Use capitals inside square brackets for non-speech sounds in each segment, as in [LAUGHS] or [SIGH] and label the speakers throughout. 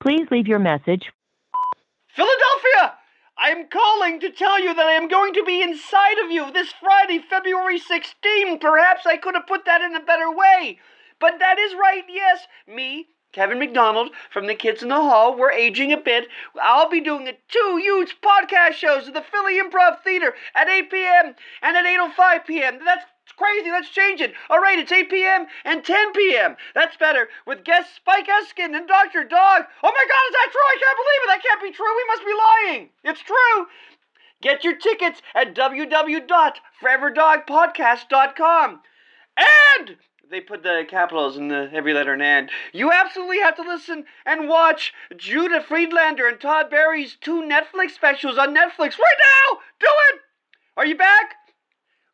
Speaker 1: Please leave your message.
Speaker 2: Philadelphia! I am calling to tell you that I am going to be inside of you this Friday, February 16. Perhaps I could have put that in a better way. But that is right, yes. Me, Kevin McDonald from the Kids in the Hall. We're aging a bit. I'll be doing two huge podcast shows at the Philly Improv Theater at 8 p.m. and at 8.05 p.m. That's crazy. Let's change it. All right, it's 8 p.m. and 10 p.m. That's better. With guests Spike Eskin and Dr. Dog. Oh my God, is that true? I can't believe it. That can't be true. We must be lying. It's true. Get your tickets at www.foreverdogpodcast.com. And they put the capitals in the every letter in and. You absolutely have to listen and watch Judah Friedlander and Todd Barry's two Netflix specials on Netflix right now. Do it. Are you back?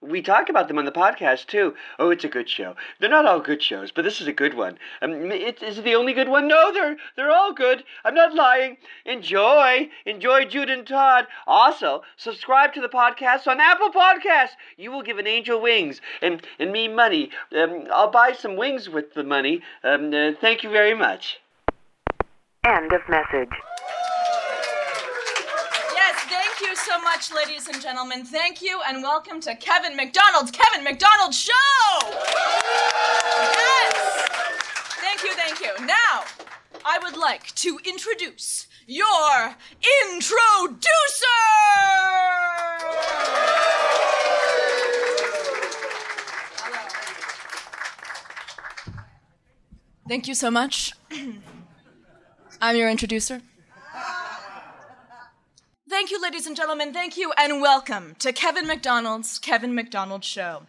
Speaker 2: We talk about them on the podcast too. Oh, it's a good show. They're not all good shows, but this is a good one. Um, it, is it the only good one? No, they're they're all good. I'm not lying. Enjoy, enjoy Jude and Todd. Also, subscribe to the podcast on Apple Podcasts. You will give an angel wings and and me money. Um, I'll buy some wings with the money. Um, uh, thank you very much.
Speaker 1: End of message.
Speaker 3: So much, ladies and gentlemen. Thank you, and welcome to Kevin McDonald's Kevin McDonald Show. Yes. Thank you, thank you. Now, I would like to introduce your introducer. Thank you so much. [CLEARS THROAT] I'm your introducer. Thank you, ladies and gentlemen. Thank you, and welcome to Kevin McDonald's Kevin McDonald Show.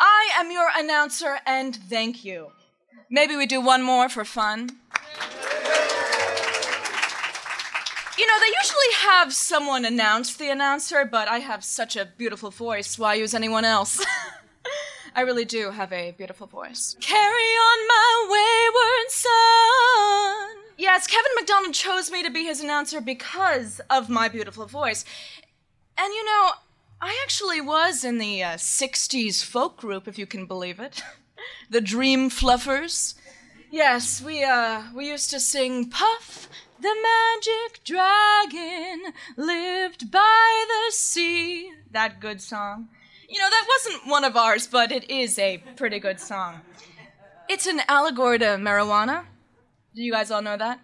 Speaker 3: I am your announcer, and thank you. Maybe we do one more for fun. You know, they usually have someone announce the announcer, but I have such a beautiful voice. Why use anyone else? [LAUGHS] I really do have a beautiful voice. Carry on my wayward son. Yes, Kevin McDonald chose me to be his announcer because of my beautiful voice. And you know, I actually was in the uh, 60s folk group, if you can believe it. [LAUGHS] the Dream Fluffers. Yes, we uh we used to sing Puff the Magic Dragon lived by the sea. That good song. You know, that wasn't one of ours, but it is a pretty good song. It's an allegory to marijuana. Do you guys all know that?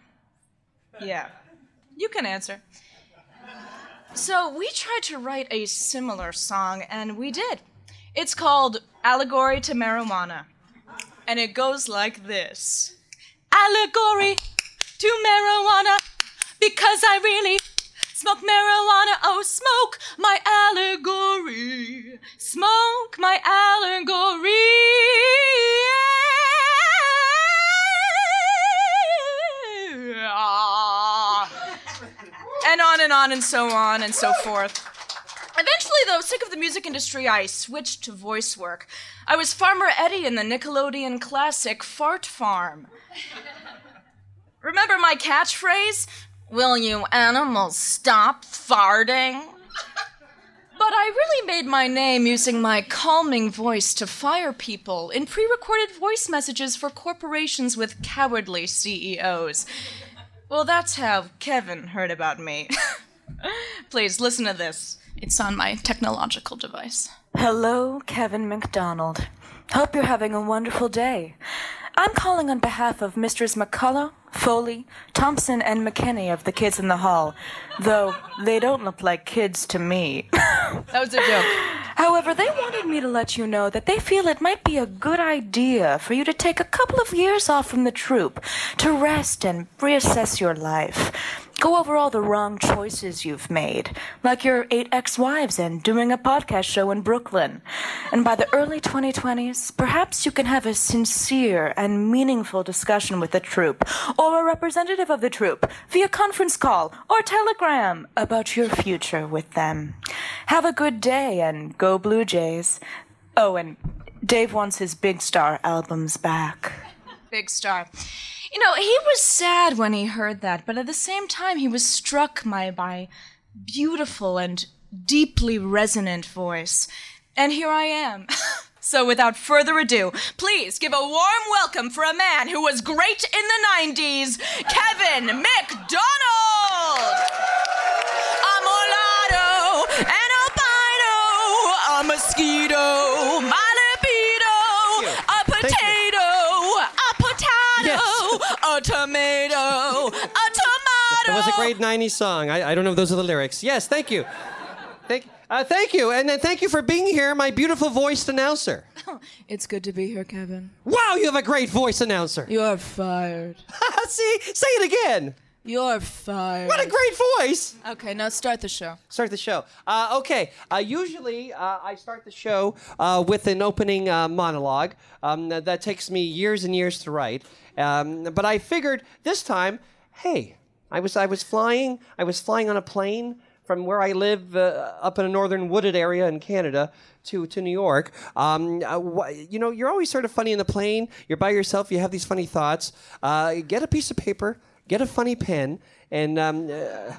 Speaker 3: Yeah. You can answer. So, we tried to write a similar song, and we did. It's called Allegory to Marijuana. And it goes like this Allegory to marijuana, because I really smoke marijuana. Oh, smoke my allegory. Smoke my allegory. And on and on and so on and so forth. Eventually, though, sick of the music industry, I switched to voice work. I was Farmer Eddie in the Nickelodeon classic Fart Farm. Remember my catchphrase? Will you animals stop farting? But I really made my name using my calming voice to fire people in pre recorded voice messages for corporations with cowardly CEOs. Well, that's how Kevin heard about me. [LAUGHS] Please listen to this. It's on my technological device.
Speaker 4: Hello, Kevin McDonald. Hope you're having a wonderful day. I'm calling on behalf of Misters McCullough, Foley, Thompson, and McKinney of the Kids in the Hall, though they don't look like kids to me.
Speaker 3: That was a joke. [LAUGHS]
Speaker 4: However, they wanted me to let you know that they feel it might be a good idea for you to take a couple of years off from the troupe to rest and reassess your life. Go over all the wrong choices you've made, like your eight ex wives and doing a podcast show in Brooklyn. And by the early 2020s, perhaps you can have a sincere and meaningful discussion with the troupe or a representative of the troupe via conference call or telegram about your future with them. Have a good day and go Blue Jays. Oh, and Dave wants his Big Star albums back.
Speaker 3: Big star. You know, he was sad when he heard that, but at the same time, he was struck by my beautiful and deeply resonant voice. And here I am. [LAUGHS] so, without further ado, please give a warm welcome for a man who was great in the 90s, Kevin McDonald! A mulatto, an albino, a mosquito, my libido, a potato, a potato, a tomato, a tomato.
Speaker 5: That was a great 90s song. I, I don't know if those are the lyrics. Yes, thank you. Thank, uh, thank you. And then thank you for being here, my beautiful voiced announcer. [LAUGHS]
Speaker 3: It's good to be here, Kevin.
Speaker 5: Wow, you have a great voice announcer.
Speaker 3: You're fired. [LAUGHS]
Speaker 5: See, say it again.
Speaker 3: You're fired.
Speaker 5: What a great voice.
Speaker 3: Okay, now start the show.
Speaker 5: Start the show. Uh, okay. Uh, usually, uh, I start the show uh, with an opening uh, monologue um, that, that takes me years and years to write. Um, but I figured this time, hey, I was I was flying. I was flying on a plane from where I live uh, up in a northern wooded area in Canada to, to New York. Um, uh, wh- you know, you're always sort of funny in the plane. You're by yourself. You have these funny thoughts. Uh, get a piece of paper. Get a funny pen and. Um, uh,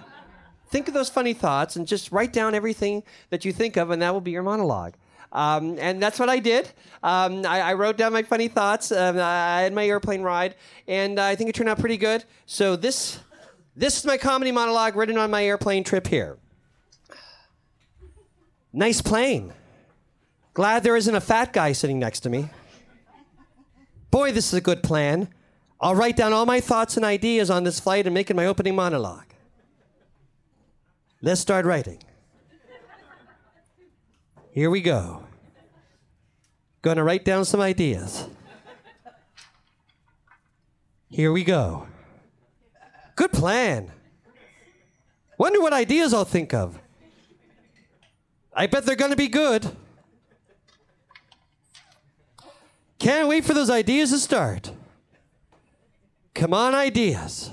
Speaker 5: think of those funny thoughts and just write down everything that you think of, and that will be your monologue. Um, and that's what I did. Um, I, I wrote down my funny thoughts. Um, I had my airplane ride, and I think it turned out pretty good. So this, this is my comedy monologue written on my airplane trip here. Nice plane. Glad there isn't a fat guy sitting next to me. Boy, this is a good plan. I'll write down all my thoughts and ideas on this flight and make it my opening monologue. Let's start writing. Here we go. Gonna write down some ideas. Here we go. Good plan. Wonder what ideas I'll think of. I bet they're gonna be good. Can't wait for those ideas to start. Come on, ideas.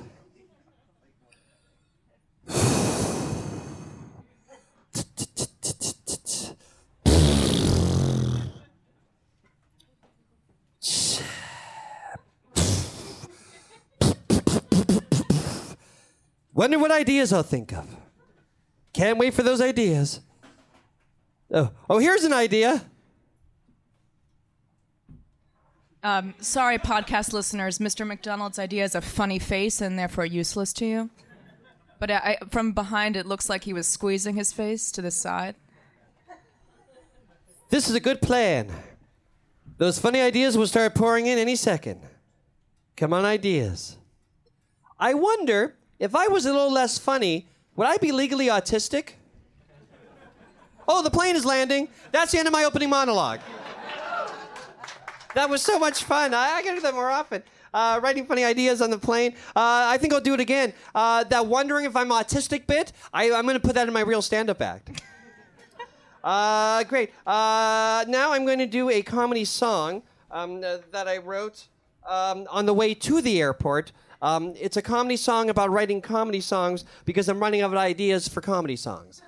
Speaker 5: Wonder what ideas I'll think of. Can't wait for those ideas. Oh, oh here's an idea.
Speaker 3: Um, sorry, podcast listeners. Mr. McDonald's idea is a funny face and therefore useless to you. But I, I, from behind, it looks like he was squeezing his face to the side.
Speaker 5: This is a good plan. Those funny ideas will start pouring in any second. Come on, ideas. I wonder if I was a little less funny, would I be legally autistic? Oh, the plane is landing. That's the end of my opening monologue. That was so much fun. I, I gotta do that more often. Uh, writing funny ideas on the plane. Uh, I think I'll do it again. Uh, that wondering if I'm autistic bit, I, I'm gonna put that in my real stand up act. Uh, great. Uh, now I'm going to do a comedy song um, uh, that I wrote um, on the way to the airport. Um, it's a comedy song about writing comedy songs because I'm running out of ideas for comedy songs.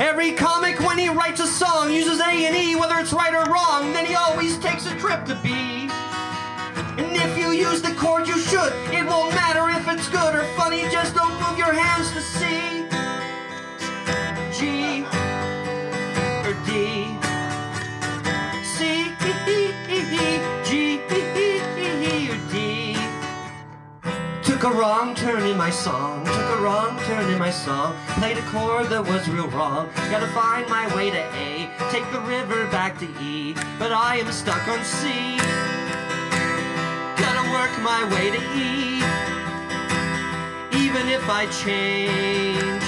Speaker 5: Every comic, when he writes a song, uses A and E, whether it's right or wrong. Then he always takes a trip to B. And if you use the chord you should, it won't matter if it's good or funny, just don't move your hands to C, G, a wrong turn in my song, took a wrong turn in my song, played a chord that was real wrong. Gotta find my way to A, take the river back to E, but I am stuck on C. Gotta work my way to E. Even if I change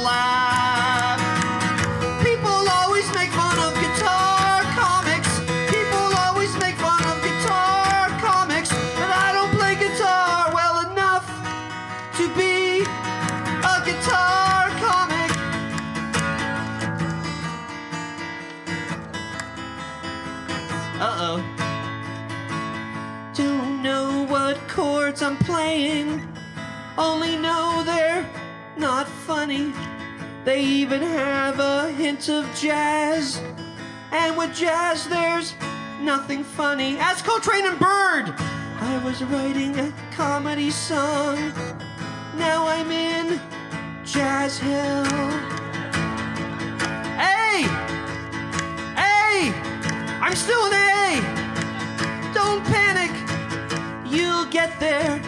Speaker 5: assures you of a laugh. People always make fun of guitar comics. People always make fun of guitar comics, but I don't play guitar well enough to be a guitar comic. Uh oh. Don't know what chords I'm playing. Only know they're not funny. They even have a hint of jazz. And with jazz, there's nothing funny. Ask Coltrane and Bird. I was writing a comedy song. Now I'm in Jazz Hill. Hey! Hey! I'm still an A! Don't panic, you'll get there.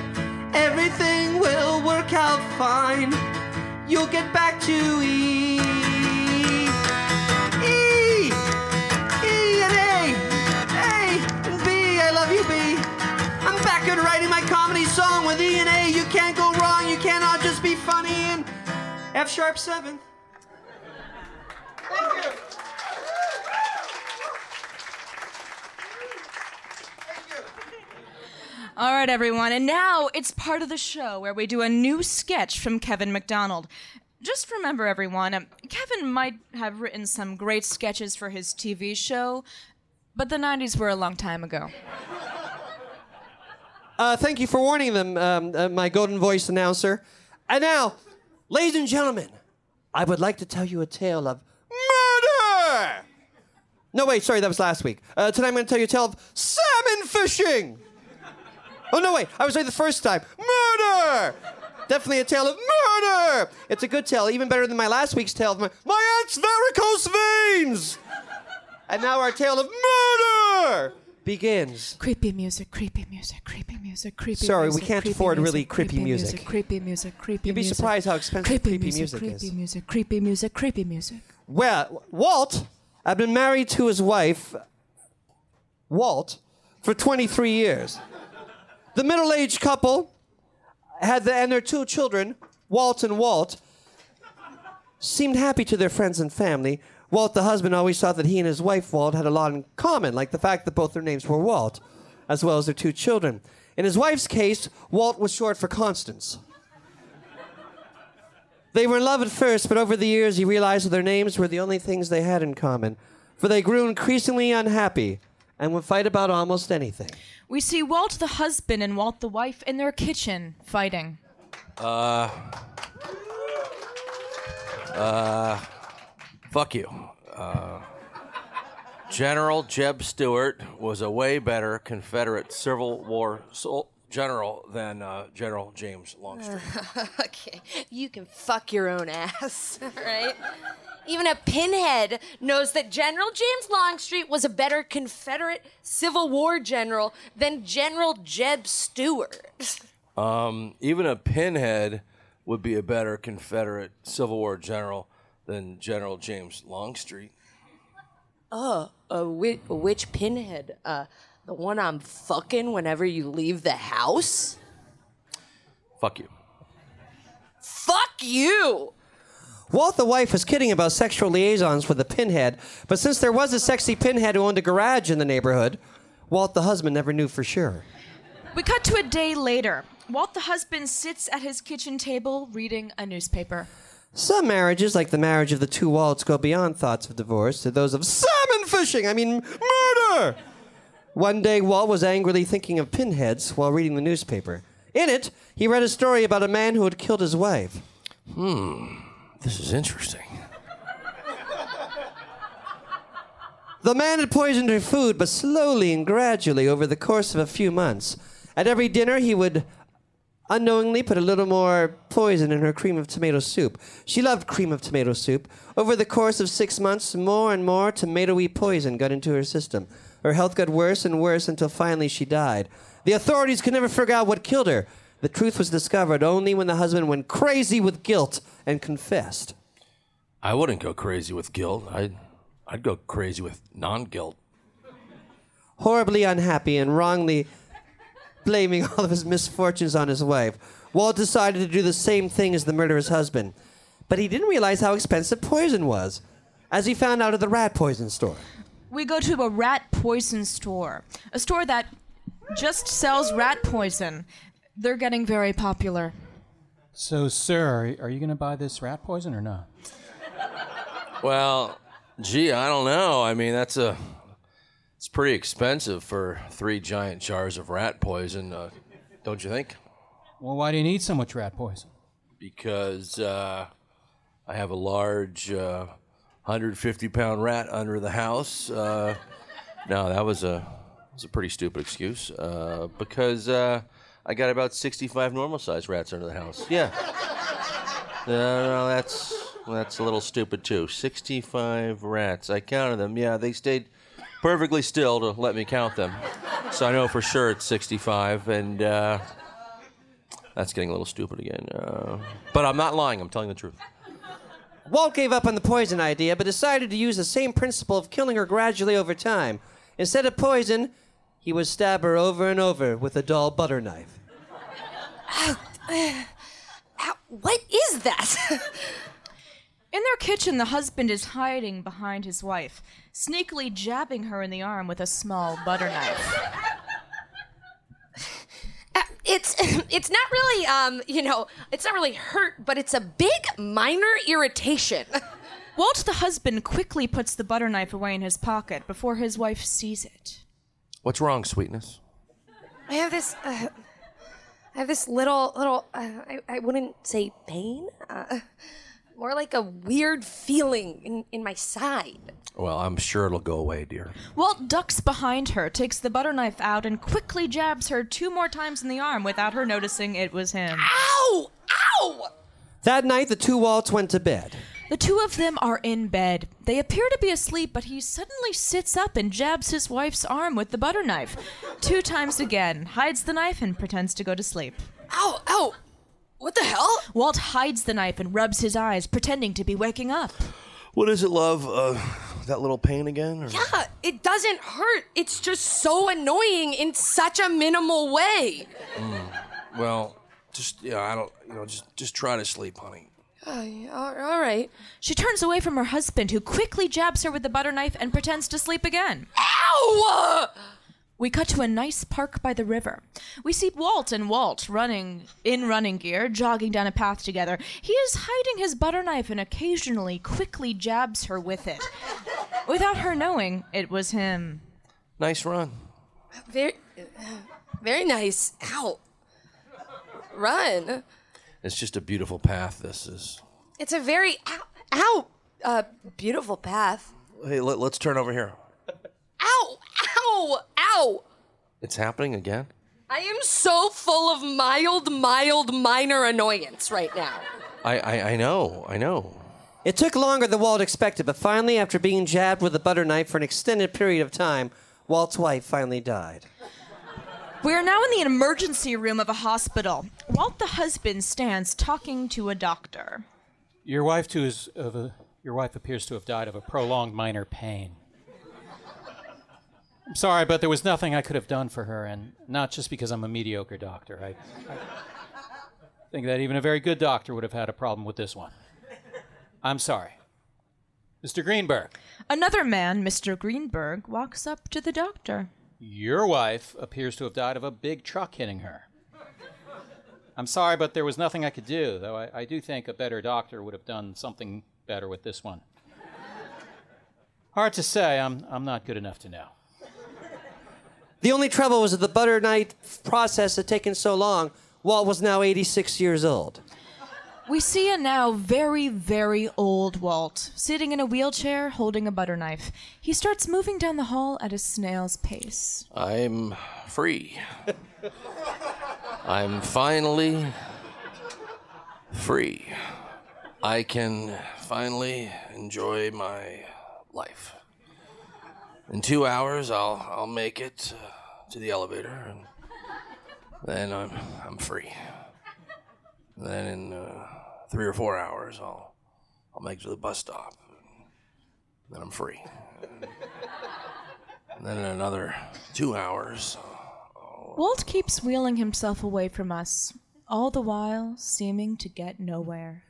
Speaker 5: Everything will work out fine. You'll get back to E. E! E and A! A and B, I love you, B. I'm back and writing my comedy song with E and A. You can't go wrong, you cannot just be funny in F sharp 7.
Speaker 3: All right, everyone. And now it's part of the show where we do a new sketch from Kevin McDonald. Just remember, everyone, um, Kevin might have written some great sketches for his TV show, but the 90s were a long time ago.
Speaker 5: Uh, thank you for warning them, um, uh, my golden voice announcer. And now, ladies and gentlemen, I would like to tell you a tale of murder. No, wait, sorry, that was last week. Uh, tonight I'm going to tell you a tale of salmon fishing. Oh, no, wait, I was right the first time. Murder! Definitely a tale of murder! It's a good tale, even better than my last week's tale of my, my aunt's varicose veins! And now our tale of murder begins.
Speaker 4: Creepy music, creepy music, creepy music, creepy music.
Speaker 5: Sorry, we can't afford
Speaker 4: music,
Speaker 5: really creepy music.
Speaker 4: Creepy music, creepy
Speaker 5: You'd be
Speaker 4: music.
Speaker 5: surprised how expensive
Speaker 4: creepy
Speaker 5: creepy
Speaker 4: music,
Speaker 5: music
Speaker 4: creepy
Speaker 5: is.
Speaker 4: music, creepy music, creepy music.
Speaker 5: Well, Walt I've been married to his wife, Walt, for 23 years. The middle aged couple had the, and their two children, Walt and Walt, seemed happy to their friends and family. Walt, the husband, always thought that he and his wife, Walt, had a lot in common, like the fact that both their names were Walt, as well as their two children. In his wife's case, Walt was short for Constance. They were in love at first, but over the years he realized that their names were the only things they had in common. For they grew increasingly unhappy and would fight about almost anything.
Speaker 3: We see Walt the husband and Walt the wife in their kitchen fighting. Uh. Uh.
Speaker 6: Fuck you. Uh, general Jeb Stuart was a way better Confederate Civil War sol- general than uh, General James Longstreet. [LAUGHS]
Speaker 7: Okay, you can fuck your own ass, [LAUGHS] right? Even a pinhead knows that General James Longstreet was a better Confederate Civil War general than General Jeb Stuart.
Speaker 6: Um, even a pinhead would be a better Confederate Civil War general than General James Longstreet.
Speaker 7: Uh, which, which pinhead? Uh, the one I'm fucking whenever you leave the house?
Speaker 6: Fuck you.
Speaker 7: Fuck you!
Speaker 5: Walt, the wife, was kidding about sexual liaisons with a pinhead, but since there was a sexy pinhead who owned a garage in the neighborhood, Walt, the husband, never knew for sure.
Speaker 3: We cut to a day later. Walt the husband sits at his kitchen table reading a newspaper.
Speaker 5: Some marriages, like the marriage of the two Walts, go beyond thoughts of divorce to those of salmon fishing, I mean, murder! One day, Walt was angrily thinking of pinheads while reading the newspaper. In it, he read a story about a man who had killed his wife. Hmm.
Speaker 6: This is interesting. [LAUGHS]
Speaker 5: The man had poisoned her food, but slowly and gradually over the course of a few months. At every dinner, he would Unknowingly, put a little more poison in her cream of tomato soup. She loved cream of tomato soup. Over the course of six months, more and more tomatoey poison got into her system. Her health got worse and worse until finally she died. The authorities could never figure out what killed her. The truth was discovered only when the husband went crazy with guilt and confessed.
Speaker 6: I wouldn't go crazy with guilt. I'd, I'd go crazy with non guilt.
Speaker 5: horribly unhappy and wrongly blaming all of his misfortunes on his wife. Walt decided to do the same thing as the murderer's husband. But he didn't realize how expensive poison was, as he found out at the rat poison store.
Speaker 3: We go to a rat poison store, a store that just sells rat poison. They're getting very popular.
Speaker 8: So, sir, are you going to buy this rat poison or not?
Speaker 6: Well, gee, I don't know. I mean, that's a. It's pretty expensive for three giant jars of rat poison, uh, don't you think?
Speaker 8: Well, why do you need so much rat poison?
Speaker 6: Because uh, I have a large uh, 150 pound rat under the house. Uh, no, that was a was a pretty stupid excuse. Uh, because uh, I got about 65 normal sized rats under the house. Yeah. No, no, that's that's a little stupid too. 65 rats. I counted them. Yeah, they stayed perfectly still to let me count them. So I know for sure it's 65, and uh, that's getting a little stupid again. Uh, but I'm not lying. I'm telling the truth.
Speaker 5: Walt gave up on the poison idea, but decided to use the same principle of killing her gradually over time. Instead of poison, he would stab her over and over with a dull butter knife.
Speaker 7: Ow, what is that? [LAUGHS]
Speaker 3: In their kitchen, the husband is hiding behind his wife, sneakily jabbing her in the arm with a small butter knife.
Speaker 7: Uh, it's [LAUGHS] it's not really um you know it's not really hurt, but it's a big minor irritation. [LAUGHS]
Speaker 3: Walt, the husband, quickly puts the butter knife away in his pocket before his wife sees it.
Speaker 6: What's wrong, sweetness?
Speaker 7: I have this uh, I have this little little uh, I I wouldn't say pain, uh, more like a weird feeling in in my side.
Speaker 6: Well, I'm sure it'll go away, dear.
Speaker 3: Walt ducks behind her, takes the butter knife out, and quickly jabs her two more times in the arm without her noticing it was him.
Speaker 7: Ow! Ow!
Speaker 5: That night, the two Walts went to bed.
Speaker 3: The two of them are in bed. They appear to be asleep, but he suddenly sits up and jabs his wife's arm with the butter knife. Two times again, hides the knife, and pretends to go to sleep.
Speaker 7: Ow! Ow! What the hell?
Speaker 3: Walt hides the knife and rubs his eyes, pretending to be waking up.
Speaker 6: What is it, love? Uh, that little pain again? Or?
Speaker 7: Yeah, it doesn't hurt. It's just so annoying in such a minimal way.
Speaker 6: Well, just yeah, I don't. You know, just just try to sleep, honey.
Speaker 7: Uh, all all right.
Speaker 3: She turns away from her husband, who quickly jabs her with the butter knife and pretends to sleep again.
Speaker 7: Ow!
Speaker 3: We cut to a nice park by the river. We see Walt and Walt running in running gear, jogging down a path together. He is hiding his butter knife and occasionally quickly jabs her with it. Without her knowing, it was him.
Speaker 6: Nice run.
Speaker 7: Very, very nice. Ow! Run.
Speaker 6: It's just a beautiful path. This is.
Speaker 7: It's a very ow, ow, uh, beautiful path.
Speaker 6: Hey, let, let's turn over here.
Speaker 7: Ow! Ow! Ow!
Speaker 6: It's happening again.
Speaker 7: I am so full of mild, mild, minor annoyance right now.
Speaker 6: I, I I know. I know.
Speaker 5: It took longer than Walt expected, but finally, after being jabbed with a butter knife for an extended period of time, Walt's wife finally died.
Speaker 3: We are now in the emergency room of a hospital. Walt, the husband, stands talking to a doctor.
Speaker 8: Your wife too is of a, your wife appears to have died of a prolonged minor pain. I'm sorry, but there was nothing I could have done for her, and not just because I'm a mediocre doctor. I, I think that even a very good doctor would have had a problem with this one. I'm sorry. Mr. Greenberg,
Speaker 3: Another man, Mr. Greenberg, walks up to the doctor.
Speaker 8: Your wife appears to have died of a big truck hitting her. I'm sorry, but there was nothing I could do, though I, I do think a better doctor would have done something better with this one. Hard to say, I'm, I'm not good enough to know.
Speaker 5: The only trouble was that the butter knife process had taken so long, Walt was now 86 years old.
Speaker 3: We see a now very, very old Walt, sitting in a wheelchair holding a butter knife. He starts moving down the hall at a snail's pace.
Speaker 6: I'm free. I'm finally free. I can finally enjoy my life. In two hours, I'll I'll make it uh, to the elevator, and then I'm I'm free. Then in uh, three or four hours, I'll I'll make it to the bus stop. Then I'm free. And [LAUGHS] then in another two hours,
Speaker 3: Walt keeps wheeling himself away from us, all the while seeming to get nowhere.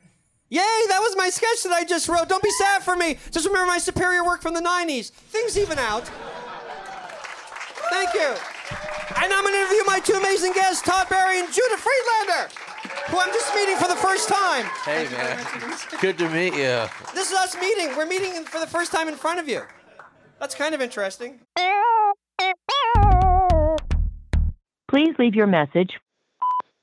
Speaker 5: Yay, that was my sketch that I just wrote. Don't be sad for me. Just remember my superior work from the 90s. Things even out. Thank you. And I'm going to interview my two amazing guests, Todd Barry and Judah Friedlander, who I'm just meeting for the first time.
Speaker 6: hey man, good to meet you.
Speaker 5: This is us meeting. We're meeting for the first time in front of you. That's kind of interesting.
Speaker 1: Please leave your message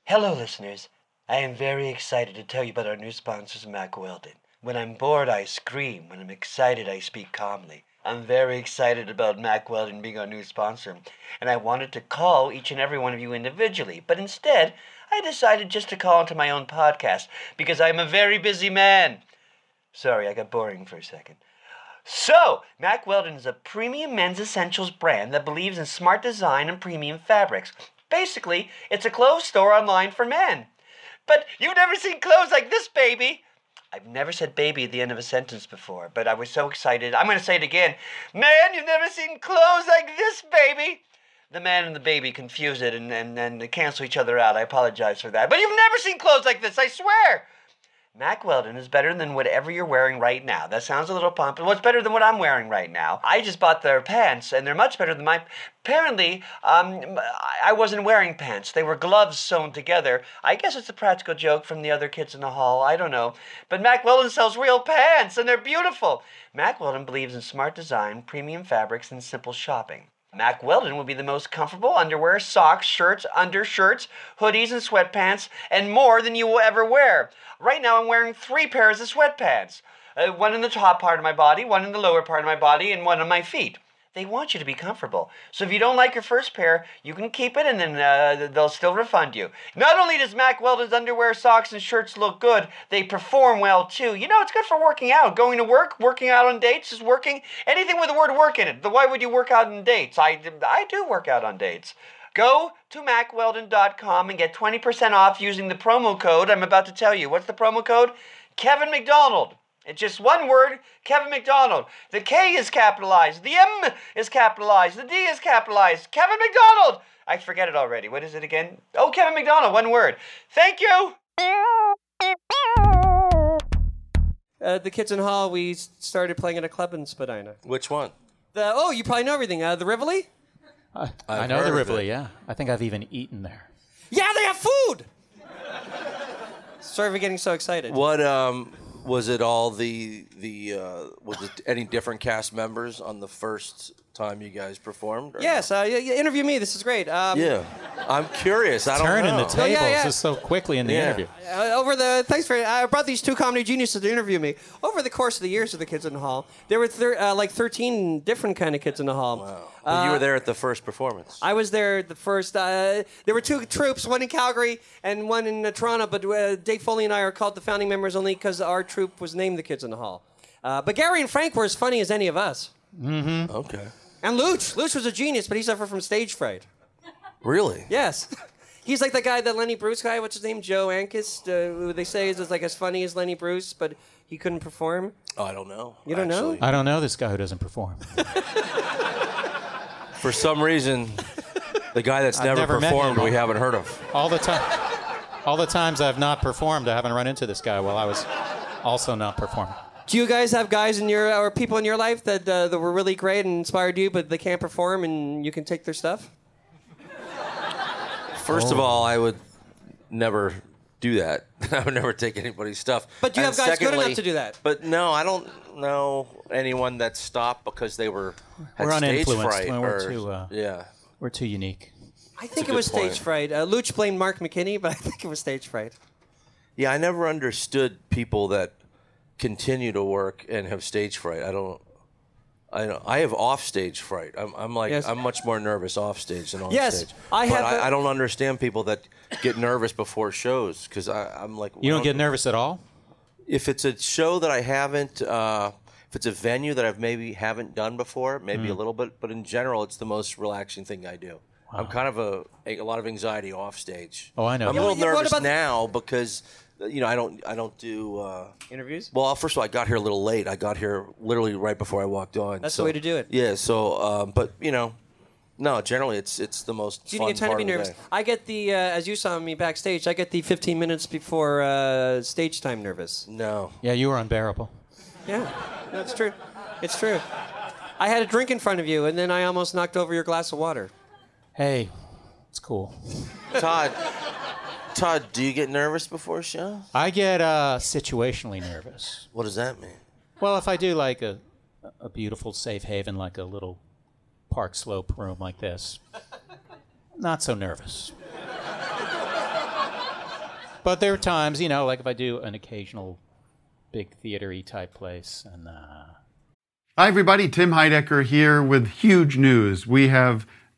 Speaker 2: Hello, listeners. I am very excited to tell you about our new sponsors, Mack Weldon. When I'm bored, I scream. When I'm excited, I speak calmly. I'm very excited about Mack Weldon being our new sponsor, and I wanted to call each and every one of you individually, but instead, I decided just to call into my own podcast because I'm a very busy man. Sorry, I got boring for a second. So, Mack Weldon is a premium men's essentials brand that believes in smart design and premium fabrics. Basically, it's a clothes store online for men. But you've never seen clothes like this, baby. I've never said baby at the end of a sentence before, but I was so excited. I'm going to say it again. Man, you've never seen clothes like this, baby. The man and the baby confuse it and, and, and cancel each other out. I apologize for that. But you've never seen clothes like this, I swear. Mack Weldon is better than whatever you're wearing right now. That sounds a little but what's better than what I'm wearing right now? I just bought their pants, and they're much better than my. Apparently, um, I wasn't wearing pants. They were gloves sewn together. I guess it's a practical joke from the other kids in the hall. I don't know. But Mack Weldon sells real pants, and they're beautiful. Mack Weldon believes in smart design, premium fabrics, and simple shopping. Mack Weldon will be the most comfortable underwear, socks, shirts, undershirts, hoodies, and sweatpants, and more than you will ever wear. Right now, I'm wearing three pairs of sweatpants uh, one in the top part of my body, one in the lower part of my body, and one on my feet. They want you to be comfortable. So if you don't like your first pair, you can keep it and then uh, they'll still refund you. Not only does Mack Weldon's underwear, socks, and shirts look good, they perform well too. You know, it's good for working out. Going to work, working out on dates is working. Anything with the word work in it. Why would you work out on dates? I, I do work out on dates. Go to mackweldon.com and get 20% off using the promo code I'm about to tell you. What's the promo code? Kevin McDonald. It's just one word, Kevin McDonald. The K is capitalized, the M is capitalized, the D is capitalized. Kevin McDonald! I forget it already. What is it again? Oh, Kevin McDonald, one word. Thank you!
Speaker 5: Uh, the kids in hall, we started playing at a club in Spadina.
Speaker 6: Which one?
Speaker 5: The, oh, you probably know everything. Uh, the Rivoli?
Speaker 8: I
Speaker 6: I've
Speaker 8: know the Rivoli, yeah. I think I've even eaten there.
Speaker 5: Yeah, they have food! [LAUGHS] Sorry for getting so excited.
Speaker 6: What um was it all the the uh, was it any different cast members on the first time you guys performed? or
Speaker 5: Yes, uh, yeah, yeah, interview me. This is great. Um.
Speaker 6: Yeah, I'm curious. I don't
Speaker 8: Turning
Speaker 6: know.
Speaker 8: the tables
Speaker 5: yeah, yeah.
Speaker 8: just so quickly in the
Speaker 6: Yeah.
Speaker 8: interview.
Speaker 5: Uh, over the thanks for I brought these two comedy geniuses to interview me. Over the course of the years of the kids in the hall, there were thir- uh, like 13 different kind of kids in the hall.
Speaker 6: Wow. But you were there at the first performance.
Speaker 5: I was there the first. Uh, there were two troupes, one in Calgary and one in uh, Toronto. But uh, Dave Foley and I are called the founding members only because our troupe was named the Kids in the Hall. Uh, but Gary and Frank were as funny as any of us. Mm-hmm.
Speaker 6: Okay.
Speaker 5: And Luch, Luch was a genius, but he suffered from stage fright.
Speaker 6: Really?
Speaker 5: Yes. [LAUGHS] He's like the guy, the Lenny Bruce guy. What's his name? Joe Ancis, uh, who they say is is like as funny as Lenny Bruce, but he couldn't perform.
Speaker 6: Oh, I don't know.
Speaker 5: You don't know?
Speaker 8: I don't know this guy who doesn't perform. [LAUGHS]
Speaker 6: For some reason, the guy that's
Speaker 8: I've
Speaker 6: never,
Speaker 8: never
Speaker 6: performed, we haven't heard of.
Speaker 8: All the time. All the times I've not performed, I haven't run into this guy while I was also not performing.
Speaker 5: Do you guys have guys in your or people in your life that uh, that were really great and inspired you, but they can't perform, and you can take their stuff?
Speaker 6: First of
Speaker 8: Oh.
Speaker 6: all, I would never do that. [LAUGHS] I would never take anybody's stuff.
Speaker 5: But do you
Speaker 6: And
Speaker 5: have guys good enough to do that?
Speaker 6: But no, I don't know anyone that stopped because they were had
Speaker 8: We're
Speaker 6: stage fright.
Speaker 8: when we're
Speaker 6: or-
Speaker 8: too, uh,
Speaker 6: yeah.
Speaker 8: We're too unique.
Speaker 5: I think it was
Speaker 6: point.
Speaker 5: stage fright. Uh, Luch blamed Mark McKinney, [LAUGHS] but I think it was stage fright.
Speaker 6: Yeah, I never understood people that continue to work and have stage fright. I don't. I know I have offstage fright. I'm, I'm like
Speaker 5: Yes.
Speaker 6: I'm much more nervous offstage than on
Speaker 5: Yes,
Speaker 6: stage.
Speaker 5: I
Speaker 6: but
Speaker 5: have
Speaker 6: I,
Speaker 5: a-
Speaker 6: I don't understand people that get nervous before shows because I'm like
Speaker 8: You don't
Speaker 6: well,
Speaker 8: get nervous at all?
Speaker 6: if it's a show that I haven't, uh, if it's a venue that I've maybe haven't done before, maybe
Speaker 8: Mm.
Speaker 6: a little bit, but in general, it's the most relaxing thing I do. Wow. I'm kind of a, a a lot of anxiety off stage.
Speaker 8: Oh, I know
Speaker 6: I'm
Speaker 8: that.
Speaker 6: a little nervous
Speaker 5: about-
Speaker 6: now because you know I don't I don't do. Uh,
Speaker 5: Interviews?
Speaker 6: well, first of all, I got here a little late. I got here literally right before I walked on.
Speaker 5: That's the way to do it.
Speaker 6: Yeah. So, um, but you know, no. Generally, it's it's the most
Speaker 5: So you
Speaker 6: fun
Speaker 5: get time to be
Speaker 6: of the
Speaker 5: nervous. I get the, uh, as you saw me backstage, I get the 15 minutes before uh, stage time nervous.
Speaker 6: No.
Speaker 8: Yeah, you were unbearable.
Speaker 5: Yeah, that's true. It's true. I had a drink in front of you, and then I almost knocked over your glass of water.
Speaker 8: Hey, it's cool.
Speaker 6: Todd. Todd, do you get nervous before a show?
Speaker 8: I get uh, situationally nervous.
Speaker 6: What does that mean?
Speaker 8: Well, if I do like a, a beautiful safe haven, like a little park slope room like this, not so nervous. But there are times, you know, like if I do an occasional big theatery type place, and uh,
Speaker 9: Hi, everybody. Tim Heidecker here with huge news. We have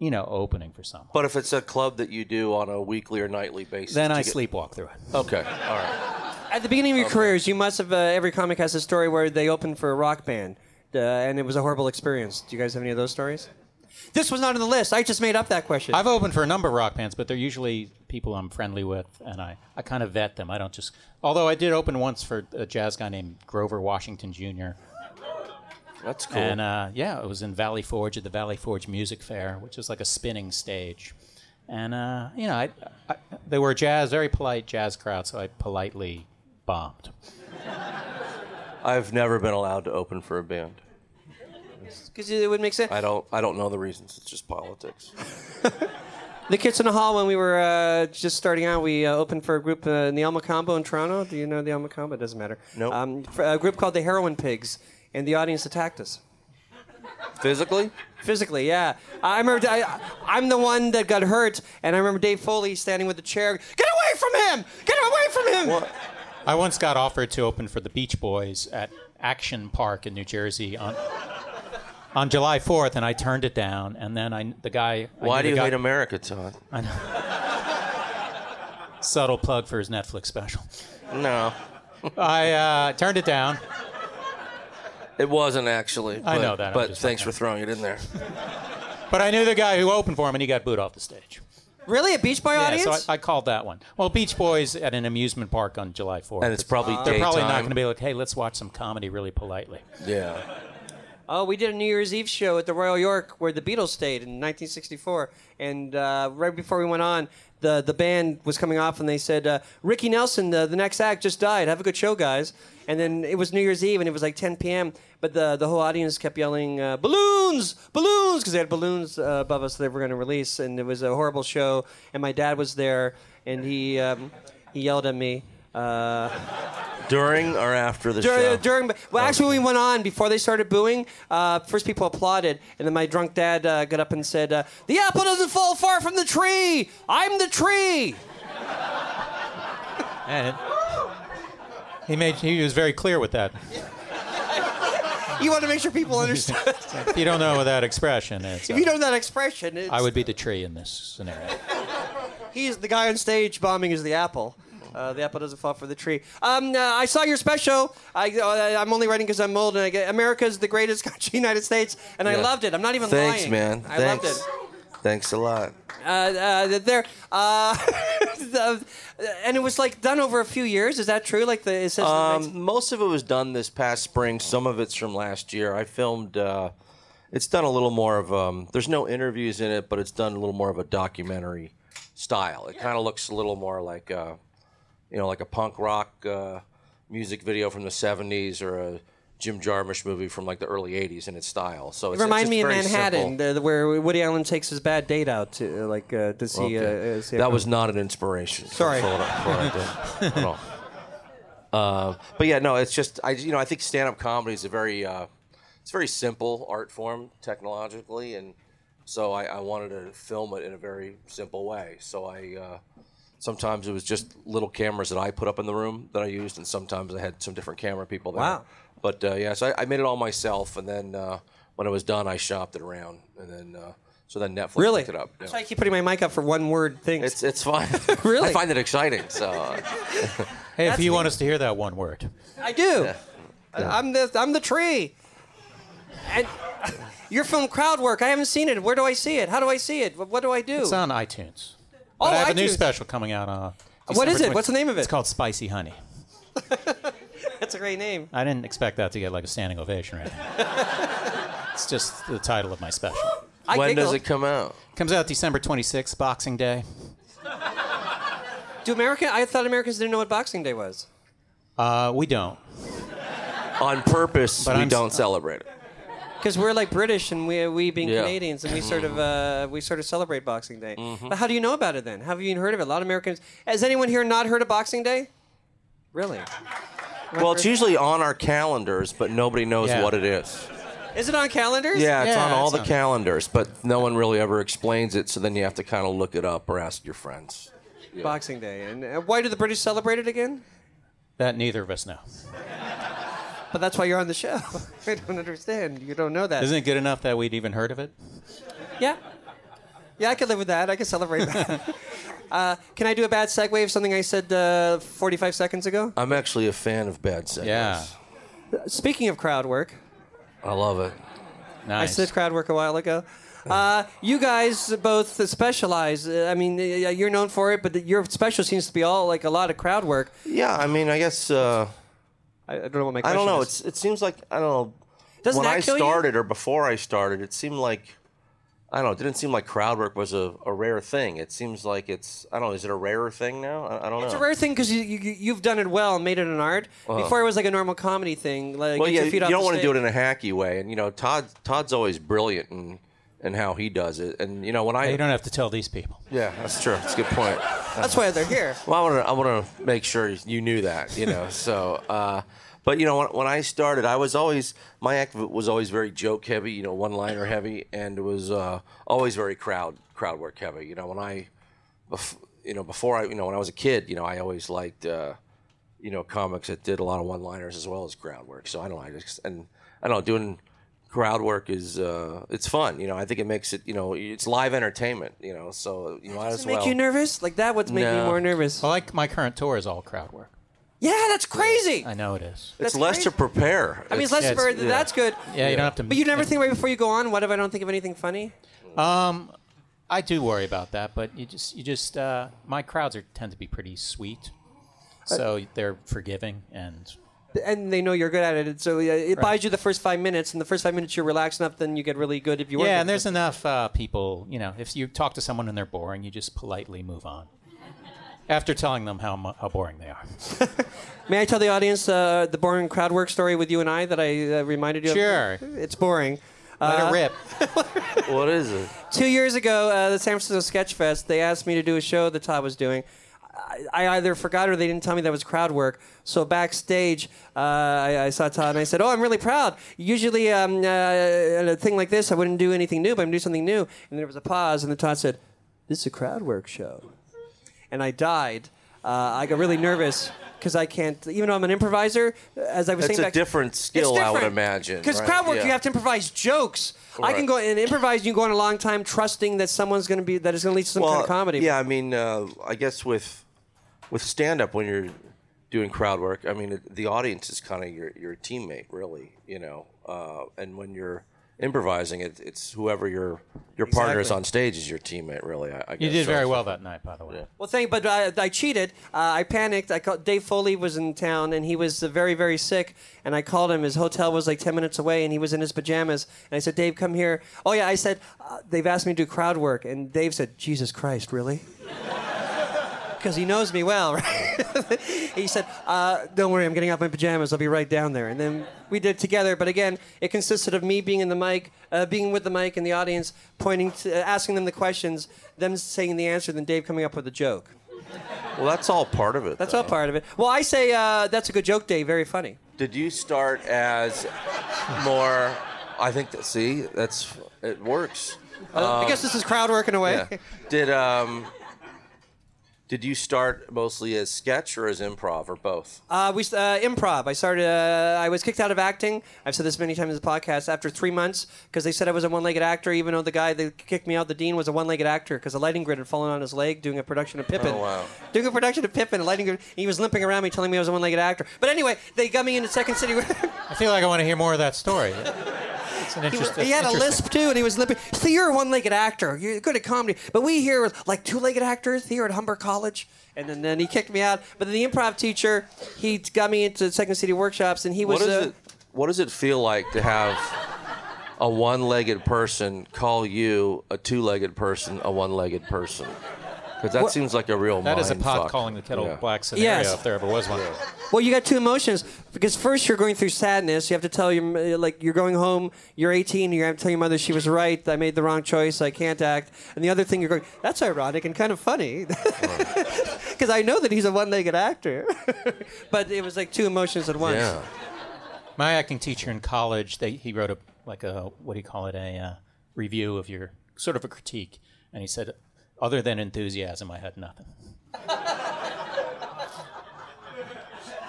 Speaker 8: You know, opening for someone.
Speaker 6: But if it's a club that you do on a weekly or nightly basis,
Speaker 8: Then I
Speaker 6: get-
Speaker 8: sleepwalk through it.
Speaker 6: Okay, all right.
Speaker 5: At the beginning of your careers, you must have. Uh, every comic has a story where they opened for a rock band, uh, and it was a horrible experience. Do you guys have any of those stories? This was not on the list. I just made up that question.
Speaker 8: I've opened for a number of rock bands, but they're usually people I'm friendly with, and I, I kind of vet them. I don't just. Although I did open once for a jazz guy named Grover Washington Jr.
Speaker 6: That's cool.
Speaker 8: And uh, yeah, it was in Valley Forge at the Valley Forge Music Fair, which was like a spinning stage. And uh, you know, I, I, they were jazz, very polite jazz crowd, so I politely bombed.
Speaker 6: I've never been allowed to open for a band.
Speaker 5: Because it wouldn't make sense.
Speaker 6: I don't. I don't know the reasons. It's just politics. [LAUGHS]
Speaker 5: The Kids in the Hall, when we were uh, just starting out, we uh, opened for a group uh, in the Alma Combo in Toronto. Do you know the Alma Combo? It doesn't matter.
Speaker 6: Nope.
Speaker 5: Um, a group called the Heroin Pigs, and the audience attacked us.
Speaker 6: Physically?
Speaker 5: Physically, yeah. I remember I, I'm the one that got hurt, and I remember Dave Foley standing with the chair. Get away from him! Get away from him!
Speaker 8: I once got offered to open for the Beach Boys at Action Park in New Jersey on on July 4th, and I turned it down. And then I, the guy.
Speaker 6: Why
Speaker 8: knew
Speaker 6: do you
Speaker 8: guy-
Speaker 6: hate America, Todd? [LAUGHS]
Speaker 8: I know. Subtle plug for his Netflix special.
Speaker 6: No,
Speaker 8: I uh, turned it down.
Speaker 6: It wasn't actually.
Speaker 8: I
Speaker 6: but-
Speaker 8: know that, I'm
Speaker 6: But
Speaker 8: just
Speaker 6: thanks for throwing it in there. [LAUGHS]
Speaker 8: But I knew the guy who opened for him, and he got booed off the stage.
Speaker 5: Really, a Beach Boy
Speaker 8: Yeah,
Speaker 5: audience?
Speaker 8: so I, I called that one. Well, Beach Boys at an amusement park on July 4th.
Speaker 6: And it's probably
Speaker 8: They're probably not
Speaker 6: daytime.
Speaker 8: going to be like, hey, let's watch some comedy really politely.
Speaker 6: Yeah.
Speaker 5: Oh, we did a New Year's Eve show at the Royal York where the Beatles stayed in 1964, and uh, right before we went on, the the band was coming off, and they said, uh, "Ricky Nelson, the, the next act, just died. Have a good show, guys." And then it was New Year's Eve, and it was like 10 p.m. But the the whole audience kept yelling, uh, "Balloons, balloons!" because they had balloons uh, above us they were going to release, and it was a horrible show. And my dad was there, and he um, he yelled at me. Uh,
Speaker 6: During or after the
Speaker 5: during,
Speaker 6: show?
Speaker 5: during well, actually, when we went on before they started booing. Uh, first, people applauded, and then my drunk dad uh, got up and said, uh, "The apple doesn't fall far from the tree. I'm the tree."
Speaker 8: And he made he was very clear with that.
Speaker 5: You want to make sure people understand.
Speaker 8: If you don't know that expression, it's,
Speaker 5: if
Speaker 8: uh,
Speaker 5: you know that expression, it's,
Speaker 8: I would be the tree in this scenario.
Speaker 5: He's the guy on stage bombing is the apple. Uh, the apple doesn't fall for the tree. Um, uh, I saw your special. I, uh, I'm only writing because I'm old, and I get America's the greatest [LAUGHS] country, United States, and I loved it. I'm not even
Speaker 6: Thanks,
Speaker 5: lying.
Speaker 6: man.
Speaker 5: I
Speaker 6: Thanks.
Speaker 5: loved it.
Speaker 6: Thanks a lot.
Speaker 5: uh, uh, there, uh, [LAUGHS] the- and it was like done over a few years. Is that true? Like the it says. the next-
Speaker 6: Um, most of it was done this past spring. Some of it's from last year. I filmed uh, it's done a little more of um, there's no interviews in it, but it's done a little more of a documentary style. It kind of looks a little more like uh, you know like a punk rock uh, music video from the '70s or a Jim Jarmusch movie from like the early '80s in its style. So it's,
Speaker 5: Remind
Speaker 6: it's
Speaker 5: me of Manhattan, the, where Woody Allen takes his bad date out to like uh, to see.
Speaker 6: Okay.
Speaker 5: Uh, uh, see
Speaker 6: that was not an inspiration.
Speaker 5: Sorry.
Speaker 6: For, for I did. [LAUGHS] at all. Uh, but yeah, no, it's just I you know I think stand-up comedy is a very uh, it's a very simple art form technologically, and so I, I wanted to film it in a very simple way. So I uh, sometimes it was just little cameras that I put up in the room that I used, and sometimes I had some different camera people there.
Speaker 5: Wow.
Speaker 6: But uh, yeah, so I, I made it all myself, and then uh, when it was done, I shopped it around, and then uh, so then Netflix
Speaker 5: Really?
Speaker 6: picked it up.
Speaker 5: That's why I keep putting my mic up for one word things.
Speaker 6: It's it's fine. [LAUGHS] [LAUGHS]
Speaker 5: Really?
Speaker 6: I find it exciting. So uh, [LAUGHS]
Speaker 8: Hey, if you want us to hear that one word,
Speaker 5: I do. I- I'm the I'm the tree. And your film crowd work. I haven't seen it. Where do I see it? How do I see it? What, what do I do?
Speaker 8: it's on iTunes.
Speaker 5: Oh,
Speaker 8: But I have a new
Speaker 5: iTunes.
Speaker 8: special coming out. Uh,
Speaker 5: What is it? What's the name of it?
Speaker 8: It's called Spicy Honey. [LAUGHS]
Speaker 5: That's a great name.
Speaker 8: I didn't expect that to get like a standing ovation right [LAUGHS] now. it's just the title of my special.
Speaker 5: I
Speaker 6: when does
Speaker 5: giggled.
Speaker 6: it come out?
Speaker 8: Comes out December 26th, Boxing Day.
Speaker 5: Do America? I thought Americans didn't know what Boxing Day was.
Speaker 8: Uh, we don't.
Speaker 6: On purpose,
Speaker 8: But
Speaker 6: we
Speaker 8: I'm s-
Speaker 6: don't celebrate it.
Speaker 5: Because we're like British and we we being
Speaker 6: Yeah.
Speaker 5: Canadians and we sort of uh, we sort of celebrate Boxing Day.
Speaker 6: Mm-hmm.
Speaker 5: But how do you know about it then? Have you even heard of it? A lot of Americans. Has anyone here not heard of Boxing Day? Really?
Speaker 6: Well, it's usually on our calendars, but nobody knows
Speaker 8: Yeah.
Speaker 6: what it is.
Speaker 5: Is it on calendars?
Speaker 6: Yeah, it's
Speaker 8: Yeah,
Speaker 6: on all
Speaker 8: it's
Speaker 6: the
Speaker 8: on-
Speaker 6: calendars, but no one really ever explains it. So then you have to kind of look it up or ask your friends.
Speaker 5: Boxing Day. And uh, why do the British celebrate it again?
Speaker 8: That neither of us know. [LAUGHS]
Speaker 5: But that's why you're on the show. [LAUGHS] I don't understand. You don't know that.
Speaker 8: Isn't it good enough that we'd even heard of it?
Speaker 5: Yeah. Yeah, I could live with that. I could celebrate that. [LAUGHS] uh, can I do a bad segue of something I said uh, 45 seconds ago?
Speaker 6: I'm actually a fan of bad segues.
Speaker 8: Yeah.
Speaker 5: Speaking of crowd work,
Speaker 6: I love it.
Speaker 8: Nice.
Speaker 5: I said crowd work a while ago. Uh, you guys both specialize. Uh, I mean, uh, you're known for it, but your special seems to be all like a lot of crowd work.
Speaker 6: Yeah, I mean, I guess uh,
Speaker 5: I, I don't know what my
Speaker 6: I
Speaker 5: question
Speaker 6: don't know.
Speaker 5: is.
Speaker 6: It's it seems like I don't know.
Speaker 5: Doesn't
Speaker 6: when
Speaker 5: that
Speaker 6: I
Speaker 5: kill you?
Speaker 6: started or before I started, it seemed like I don't know. It didn't seem like crowd work was a, a rare thing. It seems like it's I don't know. Is it a rarer thing now? I, I don't know.
Speaker 5: It's a rare thing because you, you, you've done it well and made it an art. Before it was like a normal comedy thing. Like
Speaker 6: Uh-huh. well,
Speaker 5: get
Speaker 6: yeah,
Speaker 5: your
Speaker 6: you
Speaker 5: off
Speaker 6: don't
Speaker 5: the
Speaker 6: want to do it
Speaker 5: stage.
Speaker 6: in a hacky way, and you know, Todd Todd's always brilliant in in how he does it. And you know, when I
Speaker 8: You don't have to tell these people.
Speaker 6: yeah, that's true. That's a good point.
Speaker 5: That's why they're here.
Speaker 6: Well, I want to I want to make sure you knew that, you know. [LAUGHS] so, uh, but you know, when, when I started, I was always my act was always very joke heavy, you know, one liner heavy, and it was uh, always very crowd crowd work heavy. You know, when I, bef- you know, before I, you know, when I was a kid, you know, I always liked, uh, you know, comics that did a lot of one liners as well as crowd work. So I don't know, I just and I don't know, doing crowd work is uh, it's fun. You know, I think it makes it, you know, it's live entertainment. You know, so you might
Speaker 5: Does
Speaker 6: as
Speaker 5: it make
Speaker 6: well.
Speaker 5: you nervous? Like that would make me
Speaker 6: No.
Speaker 5: more nervous.
Speaker 8: Well, like my current tour is all crowd work.
Speaker 5: Yeah, that's crazy.
Speaker 8: I know it is.
Speaker 6: it's
Speaker 5: That's
Speaker 6: less
Speaker 5: great.
Speaker 6: to prepare.
Speaker 5: I mean, it's less
Speaker 8: yeah,
Speaker 5: for
Speaker 8: it's-
Speaker 5: that's good.
Speaker 8: Yeah, you don't have to.
Speaker 5: But you never think right before you go on. What if I don't think of anything funny?
Speaker 8: Um, I do worry about that, but you just you just uh, my crowds are tend to be pretty sweet, so they're forgiving and
Speaker 5: And they know you're good at it, so uh, it buys you the first five minutes. And the first five minutes you're relaxed enough, then you get really good if you. are
Speaker 8: yeah, and there's enough uh, people. You know, if you talk to someone and they're boring, you just politely move on. After telling them how how boring they are. [LAUGHS]
Speaker 5: May I tell the audience uh, the boring crowd work story with you and I that I uh, reminded you
Speaker 8: Sure.
Speaker 5: of? Sure. It's boring.
Speaker 8: Let
Speaker 5: Uh,
Speaker 8: it rip. [LAUGHS]
Speaker 6: what is it?
Speaker 5: Two years ago, uh, the San Francisco Sketch Fest, they asked me to do a show that Todd was doing. I, either forgot or they didn't tell me that was crowd work. So backstage, uh, I, I saw Todd and I said, "Oh, I'm really proud. Usually, um, uh, a thing like this, I wouldn't do anything new, but I'm doing something new." And there was a pause, and then Todd said, "This is a crowd work show," and I died. Uh, I got really nervous because I can't, even though I'm an improviser. As I was
Speaker 6: It's
Speaker 5: saying,
Speaker 6: a different skill, I would imagine,
Speaker 5: Because
Speaker 6: right?
Speaker 5: crowd work,
Speaker 6: Yeah.
Speaker 5: you have to improvise jokes. I can go and improvise. You can go on a long time trusting that someone's going to be that is going to lead to some kind of comedy.
Speaker 6: Yeah, I mean, uh, I guess with with stand up when you're doing crowd work, I mean, the audience is kind of your your teammate, really. You know, uh, and when you're improvising. It, it's whoever your your partner is on stage is your teammate. Really, I, I
Speaker 8: You did
Speaker 6: So-
Speaker 8: very well that night, by the way.
Speaker 5: Well, thank. you, But I, I cheated. Uh, I panicked. I called. Dave Foley was in town, and he was uh, very, very sick. And I called him. His hotel was like ten minutes away, and he was in his pajamas. And I said, "Dave, come here." Oh yeah, I said uh, they've asked me to do crowd work, and Dave said, "Jesus Christ, really?" [LAUGHS] Because he knows me well, [LAUGHS] right? he said, uh, "Don't worry, I'm getting out my pajamas. I'll be right down there." And then we did it together. But again, it consisted of me being in the mic, uh, being with the mic, and the audience pointing, to, uh, asking them the questions, them saying the answer, then Dave coming up with a joke.
Speaker 6: Well, that's all part of it.
Speaker 5: That's
Speaker 6: though.
Speaker 5: all part of it. Well, I say uh, that's a good joke, Dave. Very funny.
Speaker 6: Did you start as more? I think that. See, that's it works.
Speaker 5: Uh, I guess this is crowd work in a way.
Speaker 6: Yeah. Did um. Did you start mostly as sketch or as improv or both?
Speaker 5: Uh, we uh, improv. I started. Uh, I was kicked out of acting. I've said this many times in the podcast. After three months, because they said I was a one-legged actor, even though the guy that kicked me out, the dean, was a one-legged actor because a lighting grid had fallen on his leg doing a production of Pippin.
Speaker 6: Oh, wow.
Speaker 5: Doing a production of Pippin, a lighting grid. He was limping around me, telling me I was a one-legged actor. But anyway, they got me into Second City.
Speaker 8: I feel like I want to hear more of that story. It's an
Speaker 5: He,
Speaker 8: interesting.
Speaker 5: he had a lisp too, and he was limping. So you're a one-legged actor. You're good at comedy, but we here are like two-legged actors here at Humber College. And then, then he kicked me out. But then the improv teacher, he got me into Second City workshops, and he was.
Speaker 6: what does
Speaker 5: uh,
Speaker 6: it? What does it feel like to have a one-legged person call you a two-legged person a one-legged person? Because that
Speaker 5: What-
Speaker 6: seems like a real.
Speaker 8: That is a pot
Speaker 6: fuck.
Speaker 8: calling the kettle
Speaker 6: Yeah.
Speaker 8: black scenario,
Speaker 5: Yes.
Speaker 8: if there ever was one.
Speaker 5: Well, you got two emotions because first you're going through sadness. You have to tell your like you're going home. You're 18. You have to tell your mother she was right. I made the wrong choice. I can't act. And the other thing you're going, that's ironic and kind of funny [LAUGHS] because I know that he's a one-legged actor. [LAUGHS] but it was like two emotions at once.
Speaker 6: Yeah.
Speaker 8: My acting teacher in college, they, he wrote a like a what do you call it a uh, review of your sort of a critique, and he said, other than enthusiasm, I had nothing. [LAUGHS]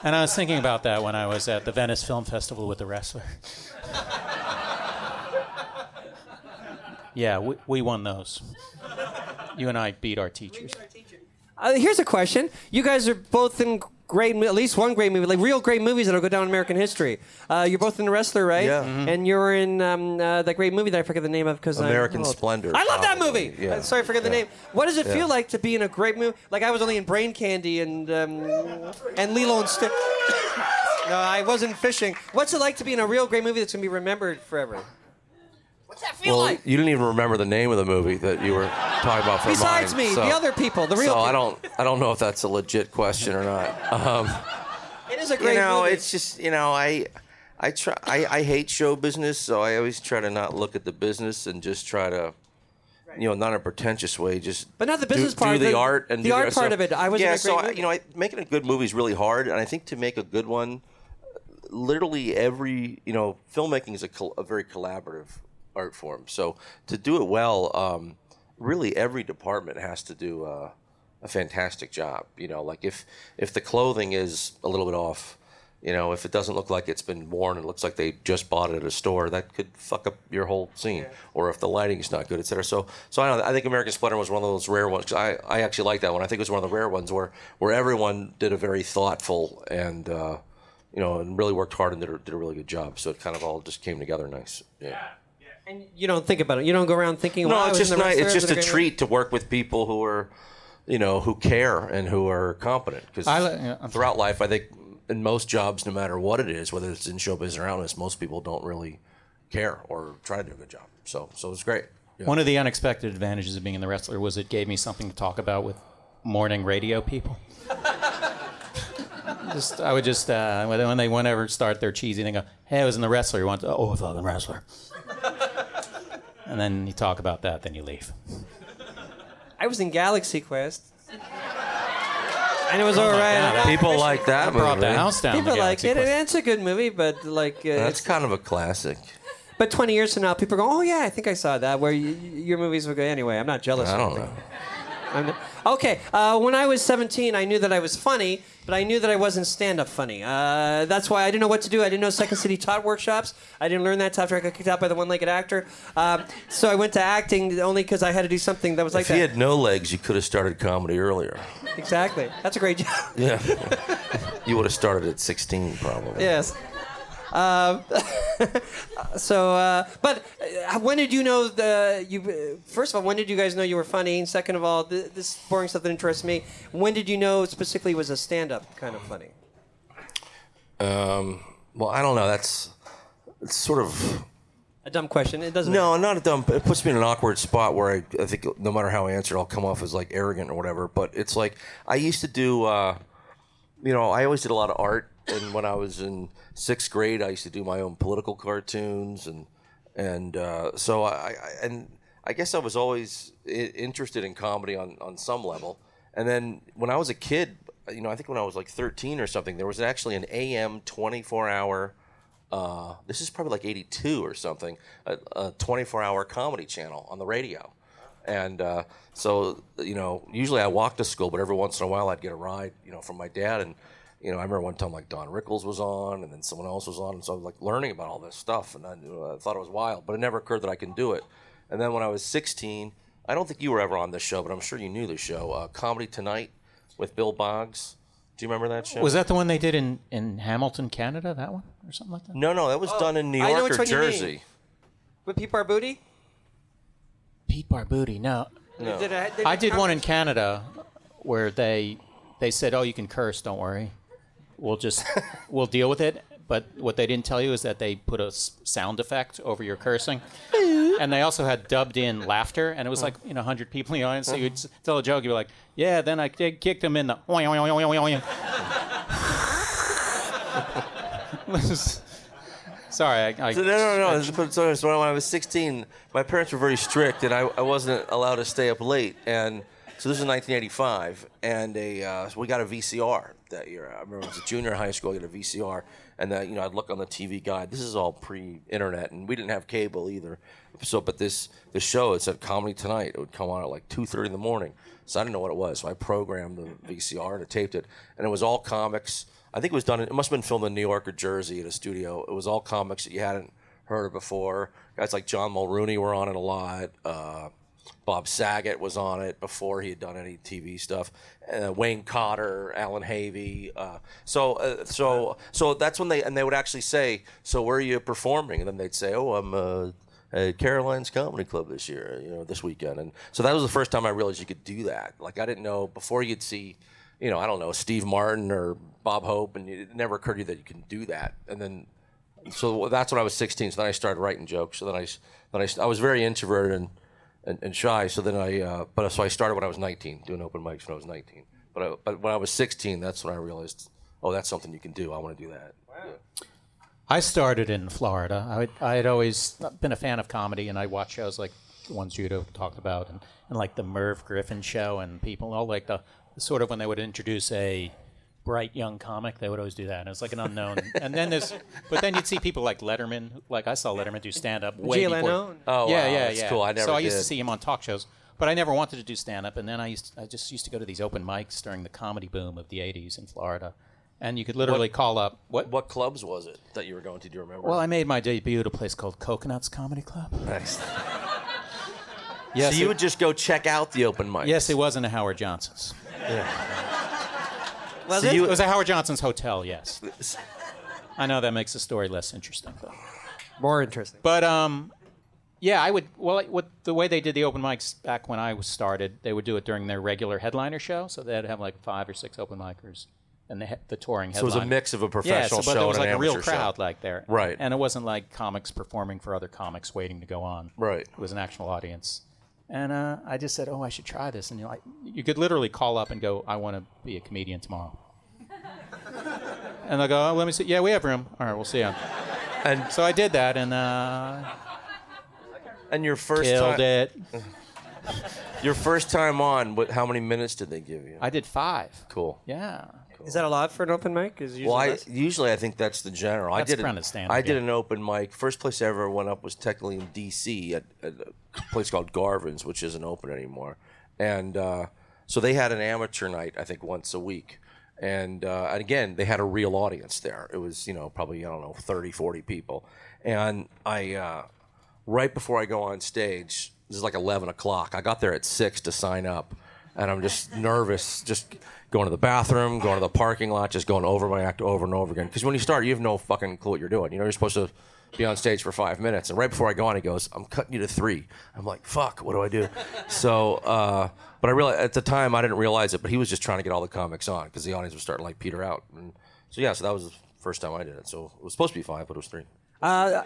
Speaker 8: and I was thinking about that when I was at the Venice Film Festival with the wrestler. [LAUGHS] yeah, we, we won those. You and I beat our teachers.
Speaker 5: Uh, here's a question: You guys are both in great, at least one great movie, like real great movies that'll go down in American history. Uh, you're both in The Wrestler, right?
Speaker 6: Yeah.
Speaker 8: Mm-hmm.
Speaker 5: And you're in um, uh, that great movie that I forget the name of because
Speaker 6: American Splendor,
Speaker 5: I love that
Speaker 6: probably.
Speaker 5: movie.
Speaker 6: Yeah.
Speaker 5: Uh, sorry, I forget the
Speaker 6: Yeah.
Speaker 5: name. What does it
Speaker 6: Yeah.
Speaker 5: feel like to be in a great movie? Like I was only in Brain Candy and um, and Lilo and Stitch. [COUGHS] no, I wasn't fishing. What's it like to be in a real great movie that's gonna be remembered forever? What's that feel
Speaker 6: Well,
Speaker 5: like?
Speaker 6: you didn't even remember the name of the movie that you were talking about for
Speaker 5: Besides
Speaker 6: mine,
Speaker 5: me,
Speaker 6: so-
Speaker 5: the other people, the real
Speaker 6: So I don't, I don't know if that's a legit question or not. Um,
Speaker 5: It is a great
Speaker 6: you know,
Speaker 5: movie.
Speaker 6: it's just you know, I, I try, I, I hate show business, so I always try to not look at the business and just try to, you know, not in a pretentious way, just.
Speaker 5: But not the business
Speaker 6: do,
Speaker 5: part,
Speaker 6: the,
Speaker 5: the-
Speaker 6: art and
Speaker 5: the art part
Speaker 6: stuff.
Speaker 5: of it. I was
Speaker 6: yeah,
Speaker 5: a
Speaker 6: so
Speaker 5: great
Speaker 6: I, you know, I, making a good movie is really hard, and I think to make a good one, literally every you know, filmmaking is a, col- a very collaborative art form. So to do it well, um, really every department has to do uh, a fantastic job. You know, like if if the clothing is a little bit off, you know, if it doesn't look like it's been worn, it looks like they just bought it at a store. That could fuck up your whole scene. Or if the lighting's not good, et cetera. So, so I don't know. I think American Splendor was one of those rare ones. 'cause I, I actually like that one. I think it was one of the rare ones where where everyone did a very thoughtful and uh, you know and really worked hard and did a, did a really good job. So it kind of all just came together nice. Yeah.
Speaker 5: And you don't think about it. You don't go around thinking.
Speaker 6: No,
Speaker 5: "Wow, I
Speaker 6: it's just
Speaker 5: in
Speaker 6: nice. It's just a treat to work with people who are, you know, who care and who are competent. Because
Speaker 8: I li- yeah, I'm
Speaker 6: throughout life, I think in most jobs, no matter what it is, whether it's in show business or out, most people don't really care or try to do a good job. So, so it's great. Yeah.
Speaker 8: One of the unexpected advantages of being in the wrestler was it gave me something to talk about with morning radio people. [LAUGHS] just I would just uh, when when they whenever start their cheesy, they go, "Hey, I was in the wrestler. You want to? Oh, I was in the wrestler." And then you talk about that, then you leave.
Speaker 5: I was in Galaxy Quest. And it was all
Speaker 8: Oh my. God,
Speaker 6: People like that
Speaker 8: I brought the house down.
Speaker 5: People
Speaker 8: the
Speaker 5: like
Speaker 8: Galaxy
Speaker 5: it.
Speaker 8: Quest.
Speaker 5: It's a good movie, but like, uh,
Speaker 6: That's
Speaker 5: it's,
Speaker 6: kind of a classic.
Speaker 5: but 20 years from now, people go, "Oh yeah, I think I saw that." Where y- y- your movies will go anyway. I'm not jealous.
Speaker 6: I
Speaker 5: or
Speaker 6: don't
Speaker 5: anything.
Speaker 6: know.
Speaker 5: I'm not- okay, uh, when I was 17, I knew that I was funny, but I knew that I wasn't stand-up funny. Uh, that's why I didn't know what to do. I didn't know Second City taught workshops. I didn't learn that after I got kicked out by the one-legged actor. Um, so I went to acting only because I had to do something that was like that.
Speaker 6: If he
Speaker 5: that.
Speaker 6: had no legs, you could have started comedy earlier.
Speaker 5: Exactly. That's a great job.
Speaker 6: Yeah. [LAUGHS] you would have started at 16, probably.
Speaker 5: yes. Uh, [LAUGHS] so, uh, but uh, when did you know the you? Uh, first of all, when did you guys know you were funny? And second of all, th- this boring stuff that interests me. When did you know specifically was a stand-up kind of funny?
Speaker 6: Um, well, I don't know. That's it's sort of
Speaker 5: A dumb question. It doesn't.
Speaker 6: no, not a dumb. It puts me in an awkward spot where I, I think no matter how I answer, I'll come off as like arrogant or whatever. But it's like I used to do. Uh, you know, I always did a lot of art, and when I was in sixth grade, I used to do my own political cartoons, and and uh, so I, I and I guess I was always interested in comedy on on some level. And then when I was a kid, you know, I think when I was like 13 or something, there was actually an AM 24 hour. Uh, this is probably like 82 or something, a, a 24 hour comedy channel on the radio. And uh, so, you know, usually I walked to school, but every once in a while I'd get a ride, you know, from my dad. And, you know, I remember one time like Don Rickles was on and then someone else was on. And so I was like learning about all this stuff. And I, knew, I thought it was wild, but it never occurred that I can do it. And then when I was 16, I don't think you were ever on this show, but I'm sure you knew the show, uh, Comedy Tonight with Bill Boggs. Do you remember that show?
Speaker 8: Was that the one they did in, in Hamilton, Canada? That one or something like that?
Speaker 6: No, no, that was done in New
Speaker 5: I know
Speaker 6: York
Speaker 5: which
Speaker 6: or
Speaker 5: one you mean.
Speaker 6: Jersey.
Speaker 5: With Pete Barbuti?
Speaker 8: Pete Barbuti. No,
Speaker 6: No.
Speaker 5: Did I, did
Speaker 8: I did one in Canada where they they said, "Oh, you can curse. Don't worry. We'll just [LAUGHS] we'll deal with it." But what they didn't tell you is that they put a s- sound effect over your cursing, and they also had dubbed in laughter, and it was like you know, hundred people in the audience. So you'd s- tell a joke, you'd be like, "Yeah." Then I ki- kicked him in the. [LAUGHS] [LAUGHS] Sorry, I, I
Speaker 6: no, no, no. This is- so, so when I was 16, my parents were very strict, and I, I wasn't allowed to stay up late. And so this is 1985, and a uh, so we got a VCR that year. I remember it was a junior high school. I got a VCR, and uh, you know I'd look on the TV guide. This is all pre-internet, and we didn't have cable either. So, but this the show it said Comedy Tonight. It would come on at like 2:30 in the morning. So I didn't know what it was. So I programmed the VCR and I taped it, and it was all comics. I think it was done. In, it must have been filmed in New York or Jersey at a studio. It was all comics that you hadn't heard of before. Guys like John Mulrooney were on it a lot. Uh, Bob Saget was on it before he had done any TV stuff. Uh, Wayne Cotter, Alan Havey. Uh, so, uh, so, so that's when they and they would actually say, "So where are you performing?" And then they'd say, "Oh, I'm." Uh, at Caroline's Comedy Club this year, you know, this weekend, and so that was the first time I realized you could do that. Like I didn't know before you'd see, you know, I don't know Steve Martin or Bob Hope, and it never occurred to you that you can do that. And then, so that's when I was 16. So then I started writing jokes. So then I, then I, I was very introverted and, and, and shy. So then I, uh, but so I started when I was 19, doing open mics when I was 19. But I, but when I was 16, that's when I realized, oh, that's something you can do. I want to do that. Yeah.
Speaker 8: I started in Florida. I, I had always been a fan of comedy, and I watched shows like the ones Judah talked about, and, and like the Merv Griffin show, and people all like the sort of when they would introduce a bright young comic, they would always do that. And it was like an unknown. and then there's, but then you'd see people like Letterman. Like I saw Letterman do stand up way
Speaker 5: Jay
Speaker 8: before.
Speaker 5: Leno?
Speaker 6: Oh,
Speaker 8: yeah,
Speaker 6: wow,
Speaker 8: yeah,
Speaker 6: that's
Speaker 8: yeah.
Speaker 6: cool. I never
Speaker 8: So I used to see him on talk shows, but I never wanted to do stand up. And then I used, I just used to go to these open mics during the comedy boom of the '80s in Florida, and you could literally
Speaker 6: What-
Speaker 8: call up what
Speaker 6: What clubs was it that you were going to? Do you remember?
Speaker 8: well, I made my debut at a place called Coconuts Comedy Club.
Speaker 6: Nice. [LAUGHS]
Speaker 8: Yes,
Speaker 6: so you
Speaker 8: it-
Speaker 6: would just go check out the open mic.
Speaker 8: Yes, it wasn't a Howard Johnson's.
Speaker 5: Was
Speaker 6: So
Speaker 5: it?
Speaker 6: you-
Speaker 8: It was at Howard Johnson's hotel. Yes. I know that makes the story less interesting, though.
Speaker 5: More interesting.
Speaker 8: But um, yeah, I would. Well, what the way they did the open mics back when I was started, they would do it during their regular headliner show. So they'd have like five or six open micers, and the he- the touring.
Speaker 6: So it was a mix of a professional
Speaker 8: yeah,
Speaker 6: professional
Speaker 8: so, but
Speaker 6: show
Speaker 8: there was
Speaker 6: and
Speaker 8: like
Speaker 6: an
Speaker 8: a real
Speaker 6: amateur show.
Speaker 8: crowd like there,
Speaker 6: Right.
Speaker 8: And it wasn't like comics performing for other comics waiting to go on.
Speaker 6: Right.
Speaker 8: It was an actual audience. And uh, I just said, "Oh, I should try this." And you know, I, you could literally call up and go, "I want to be a comedian tomorrow." And they'll go, oh, "Let me see." Yeah, we have room. All right, we'll see you.
Speaker 6: And
Speaker 8: So I did that, and uh,
Speaker 6: and your first
Speaker 8: killed
Speaker 6: time,
Speaker 8: it. [LAUGHS]
Speaker 6: your first time on, what? How many minutes did they give you?
Speaker 8: I did five.
Speaker 6: cool.
Speaker 8: Yeah.
Speaker 5: Is that a lot for an open mic? Is usually
Speaker 6: Well, I,
Speaker 5: less?
Speaker 6: usually I think that's the general.
Speaker 8: That's
Speaker 6: I did
Speaker 8: kind
Speaker 6: an,
Speaker 8: of standard,
Speaker 6: I did
Speaker 8: yeah.
Speaker 6: an open mic. First place I ever went up was technically in D.C. at, at a place called Garvin's, which isn't open anymore. And uh, so they had an amateur night, I think, once a week. And, uh, and again, they had a real audience there. It was, you know, probably, I don't know, 30, 40 people. And I, uh, right before I go on stage, this is like 11 o'clock. I got there at 6 to sign up. and I'm just [LAUGHS] nervous, just going to the bathroom, going to the parking lot, just going over my act over and over again. Because when you start, you have no fucking clue what you're doing. You know, you're supposed to be on stage for five minutes, and right before I go on, he goes, "I'm cutting you to three. I'm like, "Fuck, what do I do?" So, uh, but I realized at the time I didn't realize it, but he was just trying to get all the comics on because the audience was starting to like peter out. And so yeah, so that was the first time I did it. So it was supposed to be five, but it was three.
Speaker 5: Uh,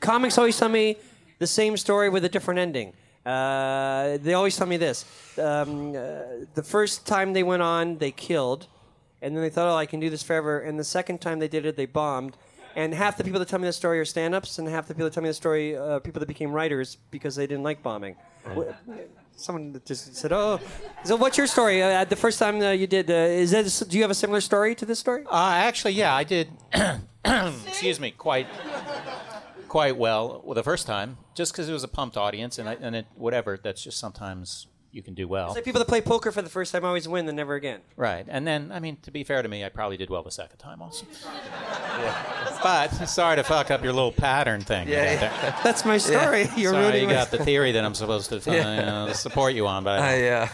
Speaker 5: comics always tell me the same story with a different ending. Uh, they always tell me this: um, uh, the first time they went on, they killed, and then they thought, "Oh, I can do this forever." And the second time they did it, they bombed. And half the people that tell me the story are stand-ups, and half the people that tell me the story, uh, people that became writers because they didn't like bombing. Someone just said, "Oh, so what's your story? Uh, the first time uh, you did, uh, is that? Do you have a similar story to this story?"
Speaker 8: Uh, actually, yeah, I did. [CLEARS THROAT] excuse me, quite, quite well well, the first time, just because it was a pumped audience, and I, and it, whatever. That's just sometimes you can do well.
Speaker 5: It's like people that play poker for the first time always win, then never again.
Speaker 8: Right, and then I mean, to be fair to me, I probably did well the second time also. [LAUGHS] But sorry to fuck up your little pattern thing.
Speaker 5: Yeah,
Speaker 8: got
Speaker 5: yeah.
Speaker 8: there. [LAUGHS]
Speaker 5: That's my story. You're
Speaker 8: sorry,
Speaker 5: ruining
Speaker 8: you
Speaker 5: my
Speaker 8: got the theory that I'm supposed to uh, [LAUGHS]
Speaker 5: Yeah.
Speaker 8: you know, support you on, but I
Speaker 6: I,
Speaker 8: don't.
Speaker 6: uh,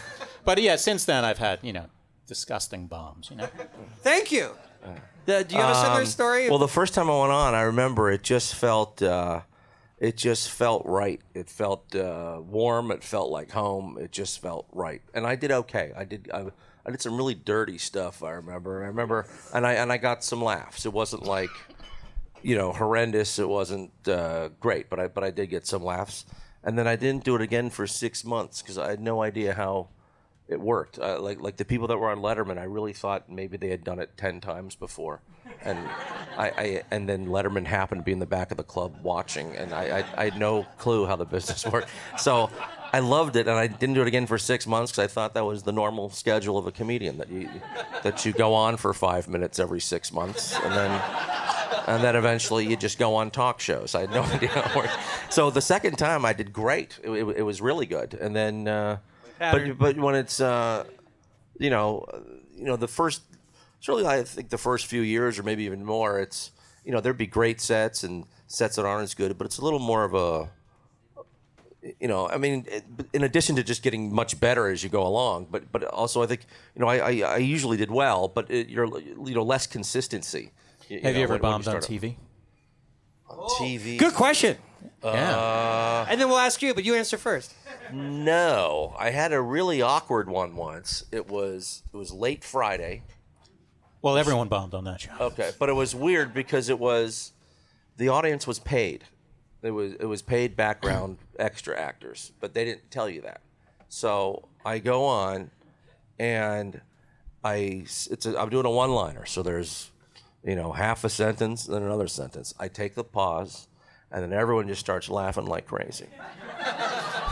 Speaker 8: But yeah, since then I've had you know disgusting bombs. You know.
Speaker 5: Thank you. The- do you have a similar
Speaker 6: Um,
Speaker 5: story?
Speaker 6: Well, the first time I went on, I remember it just felt, uh, it just felt right. It felt uh, warm. It felt like home. It just felt right, and I did okay. I did. I, I did some really dirty stuff. I remember. I remember, and I and I got some laughs. It wasn't like, you know, horrendous. It wasn't uh, great, but I but I did get some laughs. And then I didn't do it again for six months because I had no idea how it worked. Uh, like like the people that were on Letterman, I really thought maybe they had done it ten times before, and I, I and then Letterman happened to be in the back of the club watching, and I I, I had no clue how the business worked. So I loved it, and I didn't do it again for six months because I thought that was the normal schedule of a comedian that you that you go on for five minutes every six months, and then and then eventually you just go on talk shows. I had no [LAUGHS] idea how it worked. So the second time I did great. It, it, it was really good. And then, uh, but but when it's uh, you know, uh, you know the first, certainly I think the first few years or maybe even more, it's you know there'd be great sets and sets that aren't as good, but it's a little more of a you know, I mean, in addition to just getting much better as you go along, but but also I think you know I I, I usually did well, but it, you're you know less consistency.
Speaker 8: Have
Speaker 6: know,
Speaker 8: you ever
Speaker 6: when- when
Speaker 8: bombed on. TV?
Speaker 6: On TV.
Speaker 5: Good question.
Speaker 6: Uh,
Speaker 5: and then we'll ask you, but you answer first.
Speaker 6: no, I had a really awkward one once. It was it was late Friday.
Speaker 8: Well, everyone bombed on that show.
Speaker 6: Okay, but it was weird because it was the audience was paid. It was it was paid background [CLEARS THROAT] extra actors, but they didn't tell you that. So I go on, and I it's a, I'm doing a one liner. So there's you know half a sentence, then another sentence. I take the pause, and then everyone just starts laughing like crazy.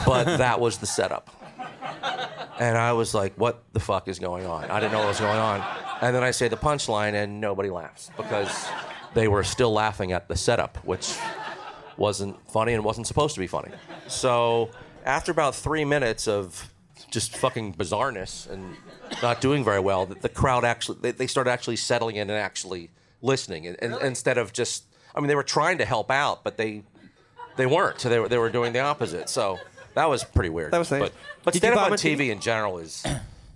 Speaker 6: but that was the setup. And I was like, what the fuck is going on? I didn't know what was going on. And then I say the punchline, and nobody laughs because they were still laughing at the setup, which wasn't funny and wasn't supposed to be funny. So after about three minutes of just fucking bizarreness and not doing very well, the, the crowd actually, they, they started actually settling in and actually listening. And, and instead of just, I mean, they were trying to help out, but they they weren't. So they were, they were doing the opposite. So that was pretty weird.
Speaker 5: That was nice.
Speaker 6: But, but
Speaker 5: Did you
Speaker 6: stand up on
Speaker 5: on TV?
Speaker 6: TV in general is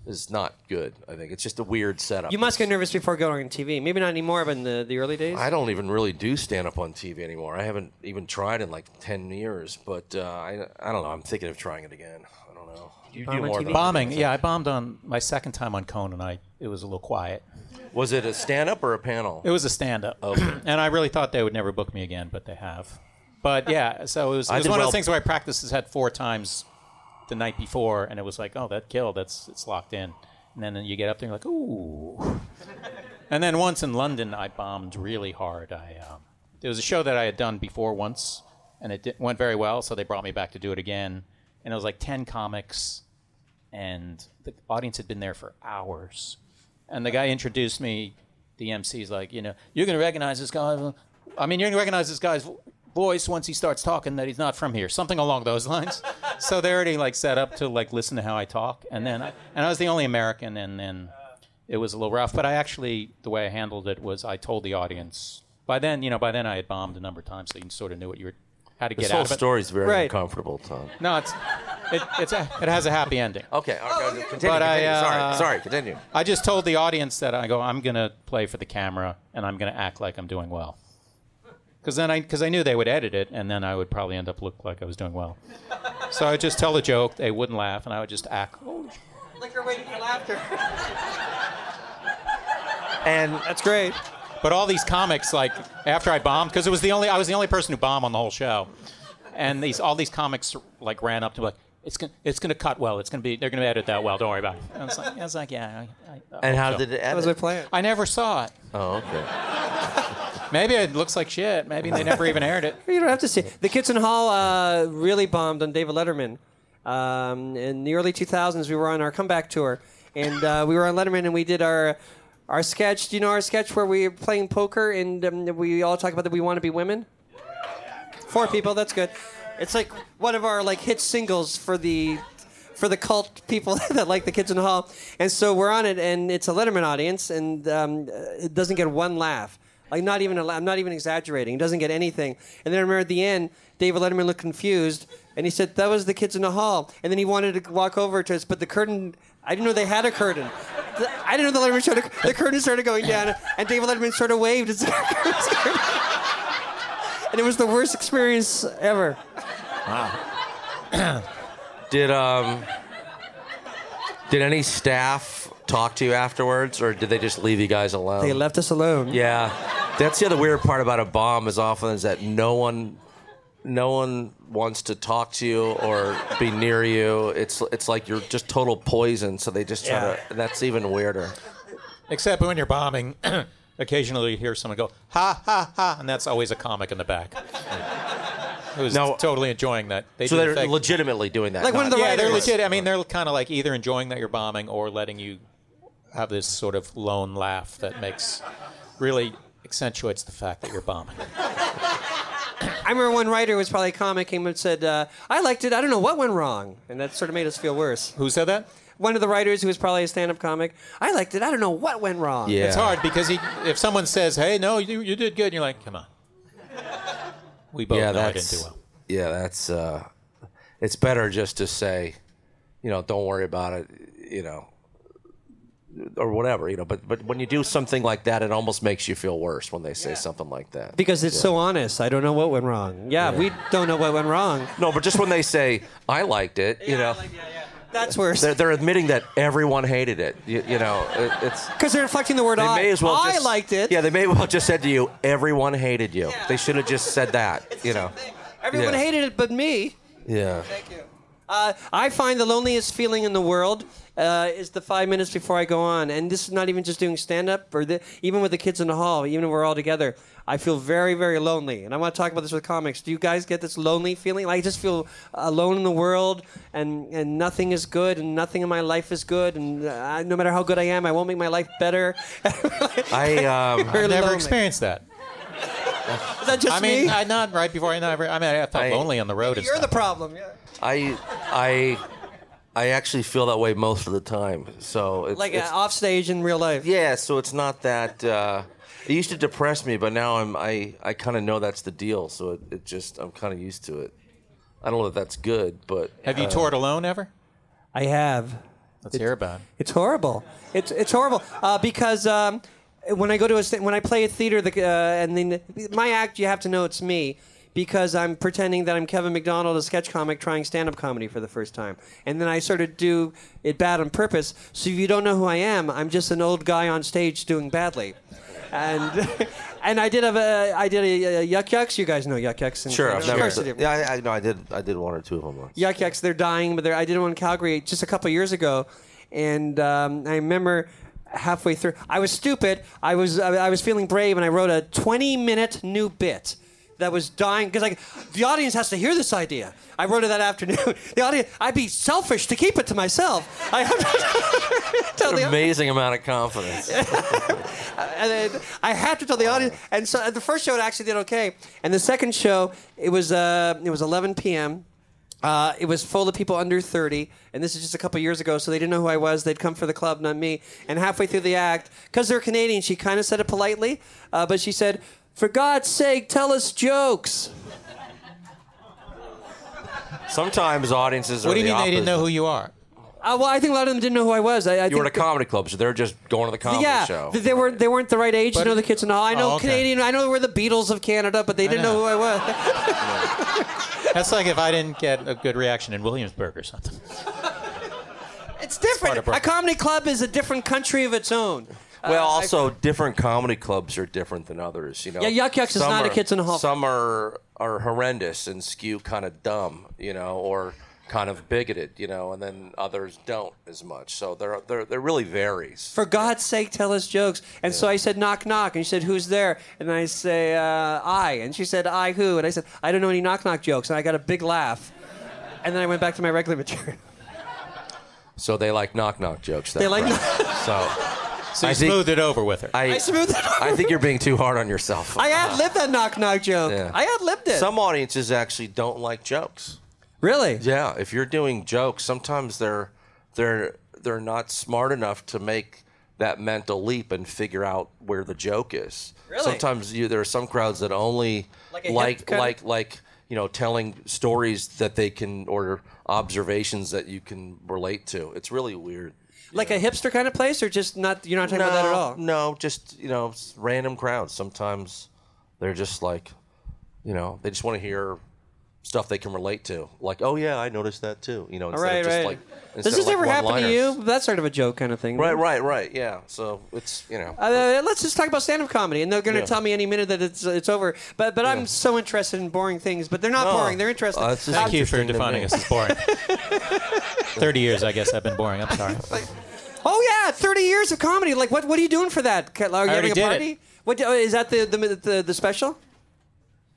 Speaker 6: is not good. I think it's just a weird setup.
Speaker 5: You must get nervous before going on TV. Maybe not anymore, but in the, the early days.
Speaker 6: I don't even really do stand up on TV anymore. I haven't even tried in like ten years. But uh, I I don't know. I'm thinking of trying it again. I don't know. You
Speaker 5: bomb
Speaker 6: do
Speaker 5: on
Speaker 6: more
Speaker 5: TV?
Speaker 6: than
Speaker 8: Bombing, yeah, I bombed on my second time on Conan. I it was a little quiet.
Speaker 6: Was it a stand up or a panel?
Speaker 8: It was a stand up, [CLEARS THROAT] and I really thought they would never book me again, but they have. But yeah, so it was, it was one of
Speaker 6: well-
Speaker 8: those things where I practiced this had four times the night before, and it was like, oh, that killed. That's it's locked in. And then you get up there, and you're like, ooh. And then once in London, I bombed really hard. I um, there was a show that I had done before once, and it went very well, so they brought me back to do it again. And it was like ten comics, and the audience had been there for hours. And the guy introduced me. The MC's like, you know, you're gonna recognize this guy. I mean, you're gonna recognize this guy's voice once he starts talking that he's not from here, something along those lines. [LAUGHS] so they're already like set up to like listen to how I talk, and then I, and I was the only American, and then it was a little rough. But I actually, the way I handled it was I told the audience. By then, you know, by then I had bombed a number of times, so you sort of knew what you were. how to
Speaker 6: This
Speaker 8: get
Speaker 6: whole
Speaker 8: out of it.
Speaker 6: story's very
Speaker 5: Right.
Speaker 6: uncomfortable, Tom.
Speaker 8: No, it's it, it's a, it has a happy ending.
Speaker 6: Okay, okay, continue.
Speaker 8: But I,
Speaker 6: continue.
Speaker 8: uh,
Speaker 6: sorry, sorry, continue.
Speaker 8: I just told the audience that I go, I'm gonna play for the camera and I'm gonna act like I'm doing well. Because then I, because I knew they would edit it, and then I would probably end up look like I was doing well. So I would just tell a joke, they wouldn't laugh, and I would just act. Oh,
Speaker 5: Like you're waiting for laughter.
Speaker 6: And
Speaker 5: That's great.
Speaker 8: But all these comics, like after I bombed, because it was the only I was the only person who bombed on the whole show, and these all these comics like ran up to me like it's gonna it's gonna cut well. It's gonna be they're gonna edit that well. Don't worry about it. And I was like, I was like yeah. I, I,
Speaker 6: and how
Speaker 8: so.
Speaker 6: did it Edit?
Speaker 5: How was I
Speaker 6: end?
Speaker 5: playing?
Speaker 8: I never saw it.
Speaker 6: Oh, okay. [LAUGHS]
Speaker 8: Maybe it looks like shit. Maybe they never even aired it. [LAUGHS]
Speaker 5: You don't have to see. The Kids in Hall uh, really bombed on David Letterman. Um, in the early 2000s, we were on our comeback tour, and uh, we were on Letterman, and we did our our sketch. Do you know our sketch where we were playing poker and um, we all talk about that we want to be women? Four people. That's good. It's like one of our like hit singles for the for the cult people [LAUGHS] that like the Kids in the Hall. And so we're on it, and it's a Letterman audience, and um, it doesn't get one laugh. Like not even. I'm not even exaggerating. It doesn't get anything. And then I remember at the end, David Letterman looked confused, and he said, "That was the Kids in the Hall." And then he wanted to walk over to us, but the curtain. I didn't know they had a curtain. I didn't know the Letterman started. The curtain started going down, and David Letterman sort of waved. as [LAUGHS] the curtain started- and it was the worst experience ever. Wow. [CLEARS THROAT]
Speaker 6: Did um did any staff talk to you afterwards, or did they just leave you guys alone?
Speaker 5: They left us alone.
Speaker 6: Yeah, that's the other weird part about a bomb. Is often is that no one, no one wants to talk to you or be near you. It's it's like you're just total poison. So they just try
Speaker 5: Yeah.
Speaker 6: to. That's even weirder.
Speaker 8: Except when you're bombing, [CLEARS THROAT] occasionally you hear someone go ha ha ha, and that's always a comic in the back. [LAUGHS] Who's
Speaker 6: No.
Speaker 8: totally enjoying that. They
Speaker 6: so they're
Speaker 8: fake-
Speaker 6: legitimately doing that.
Speaker 5: Like one of the
Speaker 8: yeah, they're legit. I mean, they're kind of like either enjoying that you're bombing or letting you have this sort of lone laugh that makes really accentuates the fact that you're bombing. [COUGHS]
Speaker 5: I remember one writer who was probably a comic came and said, uh, "I liked it. I don't know what went wrong," and that sort of made us feel worse.
Speaker 8: Who said that?
Speaker 5: One of the writers who was probably a stand-up comic. I liked it. I don't know what went wrong.
Speaker 6: Yeah.
Speaker 8: It's hard because he, if someone says, "Hey, no, you, you did good," and you're like, "Come on." We both
Speaker 6: yeah,
Speaker 8: know I
Speaker 6: that's
Speaker 8: didn't do well.
Speaker 6: yeah, that's. uh It's better just to say, you know, don't worry about it. You know. Or whatever, you know, but but when you do something like that, it almost makes you feel worse when they say something like that.
Speaker 5: Because it's so honest. I don't know what went wrong. Yeah, we don't know what went wrong.
Speaker 6: No, but just when they say I liked it, you know,
Speaker 5: That's worse.
Speaker 6: they're, they're admitting that everyone hated it. You, you know, it, it's [LAUGHS]
Speaker 5: Because they're inflecting the word
Speaker 6: they
Speaker 5: I.
Speaker 6: may as well.
Speaker 5: I
Speaker 6: just,
Speaker 5: liked it.
Speaker 6: Yeah, they may well just said to you, everyone hated you. They should have just said that. You know.
Speaker 5: Everyone
Speaker 6: Yeah.
Speaker 5: hated it but me.
Speaker 6: Yeah.
Speaker 5: Uh, I find the loneliest feeling in the world uh, is the five minutes before I go on, and this is not even just doing stand up or the, even with the kids in the hall. Even when we're all together, I feel very, very lonely. And I want to talk about this with comics. Do you guys get this lonely feeling? Like I just feel alone in the world, and and nothing is good, and nothing in my life is good, and uh, no matter how good I am, I won't make my life better. [LAUGHS]
Speaker 6: I um,
Speaker 8: I've never
Speaker 5: lonely.
Speaker 8: experienced that.
Speaker 5: Is that just
Speaker 8: I mean,
Speaker 5: me?
Speaker 8: I not right before I never. I mean, I felt
Speaker 6: I-
Speaker 8: lonely on the road. and
Speaker 5: You're the
Speaker 8: stuff.
Speaker 5: problem. Yeah.
Speaker 6: I I I actually feel that way most of the time. So it's,
Speaker 5: Like uh,
Speaker 6: it's,
Speaker 5: off stage in real life.
Speaker 6: yeah. So it's not that. Uh, it used to depress me, but now I'm I I kind of know that's the deal. So it, it just I'm kind of used to it. I don't know if that's good, but
Speaker 8: Have you
Speaker 6: uh,
Speaker 8: toured alone ever?
Speaker 5: I have.
Speaker 8: Let's hear about. it.
Speaker 5: It's horrible. It's it's horrible uh, because um, when I go to a st- when I play a theater, the, uh, and then my act, you have to know it's me because I'm pretending that I'm Kevin McDonald, a sketch comic, trying stand-up comedy for the first time, and then I sort of do it bad on purpose. So if you don't know who I am, I'm just an old guy on stage doing badly. And [LAUGHS] and I did have a I did a, a Yuk Yuk's. You guys know Yuk Yuk's. and-
Speaker 6: Sure, I've
Speaker 5: Of
Speaker 6: never.
Speaker 5: course you.
Speaker 6: Yeah, I, I know. I did. I did one or two of them once.
Speaker 5: Yuk Yuk's, they're dying, but they're, I did one in Calgary just a couple of years ago, and um, I remember halfway through, I was stupid. I was I, I was feeling brave, and I wrote a 20 minute new bit that was dying because like the audience has to hear this idea. I wrote it that afternoon. [LAUGHS] The audience, I'd be selfish to keep it to myself. I have to [LAUGHS] tell the
Speaker 6: Amazing amount of confidence. [LAUGHS]
Speaker 5: and then I had to tell the audience. And so at the first show, it actually did okay. And the second show, it was uh, it was 11 p.m. Uh, it was full of people under 30, and this is just a couple years ago, so they didn't know who I was. They'd come for the club, not me. And halfway through the act, because they're Canadian, she kind of said it politely, uh, but she said, "For God's sake, tell us jokes."
Speaker 6: Sometimes audiences are
Speaker 8: What do you
Speaker 6: the
Speaker 8: mean they didn't know who you are?
Speaker 5: Uh, well, I think a lot of them didn't know who I was. I, I
Speaker 6: You
Speaker 5: think
Speaker 6: were at a comedy club, so they're just going to the comedy
Speaker 5: yeah,
Speaker 6: show.
Speaker 5: th- they weren't they weren't the right age to
Speaker 8: But-
Speaker 5: know the kids and all. I know
Speaker 8: Oh, okay.
Speaker 5: Canadian. I know we're the Beatles of Canada, but they didn't know.
Speaker 8: know.
Speaker 5: who I was. [LAUGHS]
Speaker 8: That's like if I didn't get a good reaction in Williamsburg or something.
Speaker 5: it's different.
Speaker 8: of
Speaker 5: A comedy club is a different country of its own.
Speaker 6: Well,
Speaker 5: Uh, I-
Speaker 6: also different comedy clubs are different than others. You know.
Speaker 5: Yeah, Yuk Yuk's is
Speaker 6: Some
Speaker 5: not a
Speaker 6: are-
Speaker 5: kids in the hall.
Speaker 6: Some are are horrendous and skew kind of dumb, you know, or kind of bigoted, you know, and then others don't as much. So they're they're they're really varies.
Speaker 5: For God's sake, tell us jokes. And so I said, knock, knock. And she said, who's there? And I say, uh, I. And she said, I who? And I said, I don't know any knock, knock jokes. And I got a big laugh. And then I went back to my regular material.
Speaker 6: So they like knock knock jokes.
Speaker 5: They like
Speaker 6: right? so.
Speaker 8: So
Speaker 6: I
Speaker 8: you
Speaker 6: think-
Speaker 8: smoothed it over with her.
Speaker 6: I,
Speaker 5: I smoothed it over.
Speaker 6: I think you're being too hard on yourself.
Speaker 5: I ad libbed that knock, knock joke.
Speaker 6: Yeah.
Speaker 5: I ad libbed it.
Speaker 6: Some audiences actually don't like jokes.
Speaker 5: really?
Speaker 6: Yeah, if you're doing jokes, sometimes they're they're they're not smart enough to make that mental leap and figure out where the joke is.
Speaker 5: Really?
Speaker 6: Sometimes you, there are some crowds that only
Speaker 5: Like a hip
Speaker 6: like
Speaker 5: kind of-
Speaker 6: like like you know telling stories that they can or observations that you can relate to. It's really weird.
Speaker 5: Like a hipster kind of place, or just not? You're not talking about that at all.
Speaker 6: No, just you know, random crowds. Sometimes they're just like, you know, they just want to hear stuff they can relate to. Like, oh yeah, I noticed that too. You know, instead
Speaker 5: right,
Speaker 6: of just
Speaker 5: right.
Speaker 6: like.
Speaker 5: Does this
Speaker 6: of, like,
Speaker 5: ever happen to you? That's sort of a joke kind of thing.
Speaker 6: Right, right, right. Yeah. So it's you know.
Speaker 5: Uh, let's just talk about stand-up comedy, and they're going to
Speaker 6: Yeah.
Speaker 5: tell me any minute that it's it's over. But but I'm so interested in boring things, but they're not
Speaker 6: No.
Speaker 5: boring. They're interesting.
Speaker 6: Uh,
Speaker 8: Thank you for defining us as boring. [LAUGHS] 30 years, I guess I've been boring. I'm sorry.
Speaker 5: oh yeah, 30 years of comedy. Like what what are you doing for that? Are you
Speaker 8: already
Speaker 5: having a
Speaker 8: did
Speaker 5: party?
Speaker 8: it.
Speaker 5: What uh, that the the the, the special?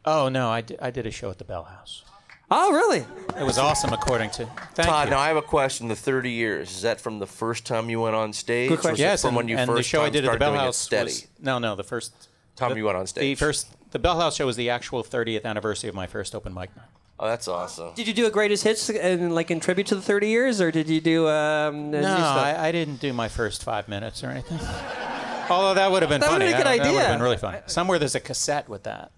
Speaker 8: Oh, no, I did, I did a show at the Bell House.
Speaker 5: Oh really?
Speaker 8: It was awesome, according to. Thank
Speaker 6: Todd,
Speaker 8: you.
Speaker 6: now I have a question. The 30 years is that from the first time you went on stage?
Speaker 5: Good question.
Speaker 6: or
Speaker 8: yes,
Speaker 6: from
Speaker 8: and,
Speaker 6: when you
Speaker 8: and
Speaker 6: first
Speaker 8: the show I did at the
Speaker 6: started
Speaker 8: Bell
Speaker 6: doing it
Speaker 8: House
Speaker 6: steady?
Speaker 8: was no, no, the first
Speaker 6: Time
Speaker 8: the-
Speaker 6: you went on stage.
Speaker 8: The first, the Bell House show was the actual 30th anniversary of my first open mic night.
Speaker 6: Oh, that's awesome.
Speaker 5: Did you do a greatest hits and like in tribute to the 30 years, or did you do um,
Speaker 8: No. I, I didn't do my first five minutes or anything. [LAUGHS] Although that would have been
Speaker 5: That
Speaker 8: funny.
Speaker 5: would've been a
Speaker 8: That-
Speaker 5: good
Speaker 8: That would have been really funny. Somewhere there's a cassette with that.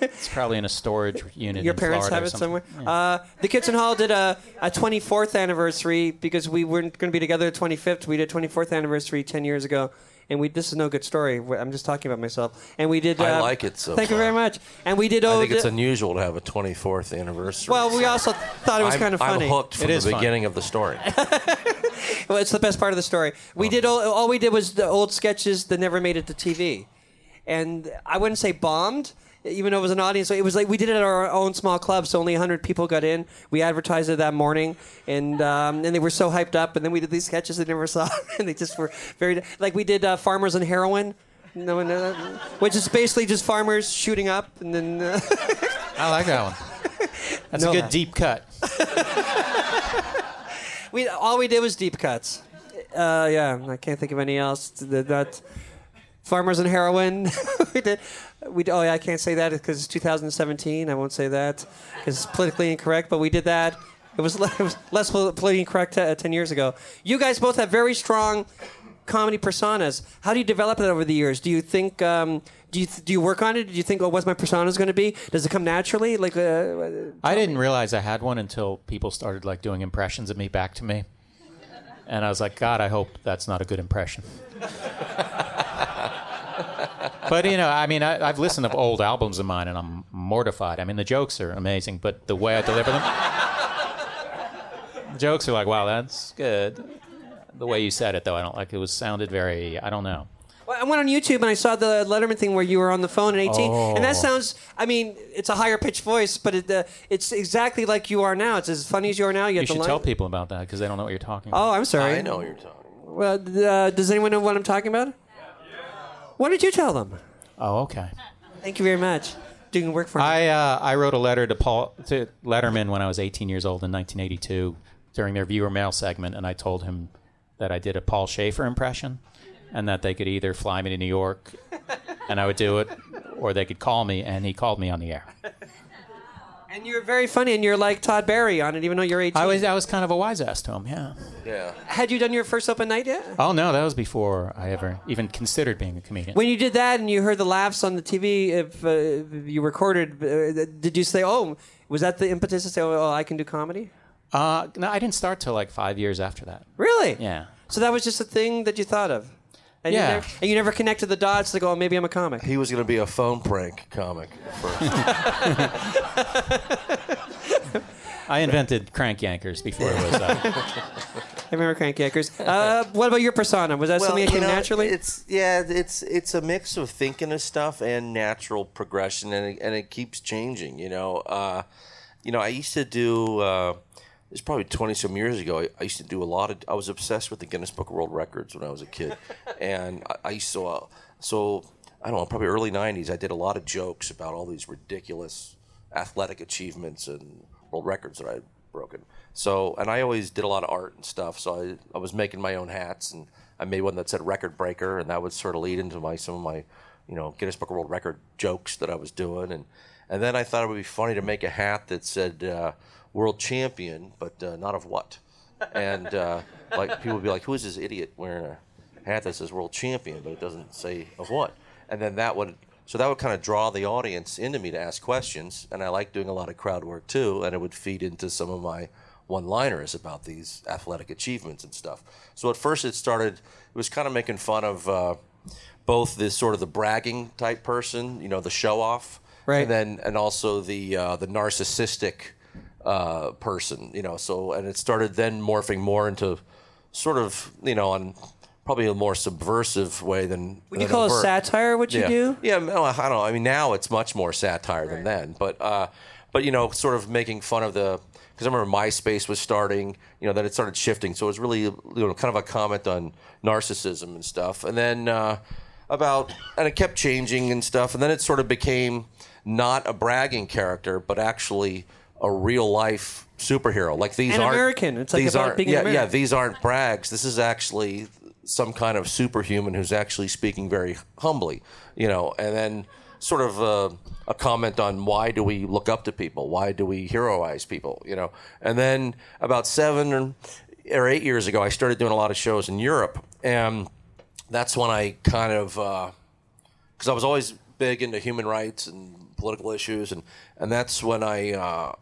Speaker 8: It's probably in a storage unit.
Speaker 5: Your
Speaker 8: in
Speaker 5: parents
Speaker 8: Florida
Speaker 5: have it
Speaker 8: something.
Speaker 5: somewhere. Uh, the Kids in the Hall did a, a 24th anniversary because we weren't going to be together at 25th. We did 24th anniversary 10 years ago, and we. This is no good story. I'm just talking about myself. And we did.
Speaker 6: I
Speaker 5: uh,
Speaker 6: like it so
Speaker 5: Thank you very much. And we did.
Speaker 6: I
Speaker 5: Oh,
Speaker 6: think it's
Speaker 5: the-
Speaker 6: unusual to have a 24th anniversary.
Speaker 5: well, we also thought it was
Speaker 6: I'm,
Speaker 5: kind of funny.
Speaker 6: I'm hooked from
Speaker 8: It is
Speaker 6: the
Speaker 8: fun.
Speaker 6: beginning of the story. [LAUGHS]
Speaker 5: Well, it's the best part of the story. We did all, all we did was the old sketches that never made it to TV, and I wouldn't say bombed, even though it was an audience. It was like we did it at our own small club, so only 100 people got in. We advertised it that morning, and um, and they were so hyped up. And then we did these sketches they never saw, [LAUGHS] and they just were very like we did uh, farmers and heroin. No, one- uh, which is basically just farmers shooting up, and then uh,
Speaker 8: I like that one. [LAUGHS] That's
Speaker 5: No.
Speaker 8: a good deep cut. [LAUGHS]
Speaker 5: we all we did was deep cuts. Uh, yeah, I can't think of any else. That, that farmers and heroin. we did. We oh yeah, I can't say that because it's 2017. I won't say that because it's politically incorrect. But we did that. It was, it was less politically incorrect uh, 10 years ago. You guys both have very strong comedy personas. How do you develop that over the years? Do you think? Um, do you do you work on it? Do you think, oh, what's my personas going to be? Does it come naturally? Like, uh,
Speaker 8: I didn't realize I had one until people started like doing impressions of me back to me, and I was like, God, I hope that's not a good impression. [LAUGHS] but you know, I mean, I, I've listened to old albums of mine, and I'm mortified. I mean, the jokes are amazing, but the way I deliver them, the [LAUGHS] jokes are like, wow, that's good. The way you said it, though, I don't like. It was sounded very, I don't know.
Speaker 5: Well, I went on YouTube and I saw the Letterman thing where you were on the phone at 18, and that
Speaker 8: Oh.
Speaker 5: sounds. I mean, it's a higher pitched voice, but it, uh, it's exactly like you are now. It's as funny as you are now. You,
Speaker 8: You
Speaker 5: get
Speaker 8: should
Speaker 5: line.
Speaker 8: tell people about that because they don't know what you're talking about.
Speaker 5: Oh, I'm sorry.
Speaker 6: I know what you're talking.
Speaker 5: Well, uh, does anyone know what I'm talking about? Why did you tell them?
Speaker 8: Oh, okay.
Speaker 5: Thank you very much. Doing work for me.
Speaker 8: I uh, I wrote a letter to Paul to Letterman when I was 18 years old in 1982 during their viewer mail segment, and I told him that I did a Paul Shaffer impression, and that they could either fly me to New York, and I would do it, or they could call me, and he called me on the air.
Speaker 5: And you're very funny, and you're like Todd Barry on it, even though you're 18.
Speaker 8: I was I was kind of a wise ass to him, yeah.
Speaker 6: Yeah.
Speaker 5: Had you done your first open night yet?
Speaker 10: Oh no, that was before I ever even considered being a comedian.
Speaker 5: When you did that and you heard the laughs on the TV, if, uh, you recorded, uh, did you say, "Oh, was that the impetus to say, oh, I can do comedy"?
Speaker 10: Uh, no, I didn't start till like five years after that.
Speaker 5: Really?
Speaker 10: Yeah.
Speaker 5: So that was just a thing that you thought of. And
Speaker 10: Yeah.
Speaker 5: You never, and you never connected the dots to go, oh, maybe I'm a comic.
Speaker 6: He was going to be a phone prank comic first. [LAUGHS]
Speaker 10: I invented crank yankers before it was. Uh, [LAUGHS]
Speaker 5: I remember Crank Yankers. Uh, what about your persona? Was that something that came
Speaker 6: know,
Speaker 5: naturally?
Speaker 6: It's yeah, it's it's a mix of thinking of stuff and natural progression, and it, and it keeps changing. You know, uh, you know, I used to do. It's probably twenty some years ago. I, I used to do a lot of. I was obsessed with the Guinness Book of World Records when I was a kid, [LAUGHS] and I, I used to. Uh, so I don't know, probably early '90s. I did a lot of jokes about all these ridiculous athletic achievements and world records that I had broken. So, and I always did a lot of art and stuff. So I, I was making my own hats, and I made one that said record breaker, and that would sort of lead into my some of my, you know, Guinness Book of World Record jokes that I was doing, and and then I thought it would be funny to make a hat that said uh, world champion, but uh, not of what, and uh, like people would be like, who is this idiot wearing a hat that says world champion, but it doesn't say of what, and then that would. So that would kind of draw the audience into me to ask questions, and I like doing a lot of crowd work too, and it would feed into some of my one-liners about these athletic achievements and stuff. So at first it started, it was kind of making fun of uh, both this sort of the bragging type person, you know, the show-off,
Speaker 5: Right.
Speaker 6: and then and also the uh, the narcissistic uh, person, you know. So and it started then morphing more into sort of you know on probably a more subversive way than
Speaker 5: Would you
Speaker 6: than
Speaker 5: call it satire what you
Speaker 6: yeah.
Speaker 5: do?
Speaker 6: Yeah, no, I don't know. I mean, now it's much more satire than then, but uh, but you know, sort of making fun of the because I remember MySpace was starting, you know, then it started shifting, so it was really you know kind of a comment on narcissism and stuff, and then uh, about and it kept changing and stuff, and then it sort of became not a bragging character, but actually a real life superhero. Like these
Speaker 5: An
Speaker 6: aren't
Speaker 5: American. It's like
Speaker 6: these
Speaker 5: about
Speaker 6: aren't
Speaker 5: being an
Speaker 6: yeah yeah these aren't brags. This is actually some kind of superhuman who's actually speaking very humbly, you know, and then sort of uh, a comment on why do we look up to people? Why do we heroize people? You know, and then about seven or, or eight years ago, I started doing a lot of shows in Europe, and that's when I kind of because I was always big into human rights and political issues, and and that's when I uh,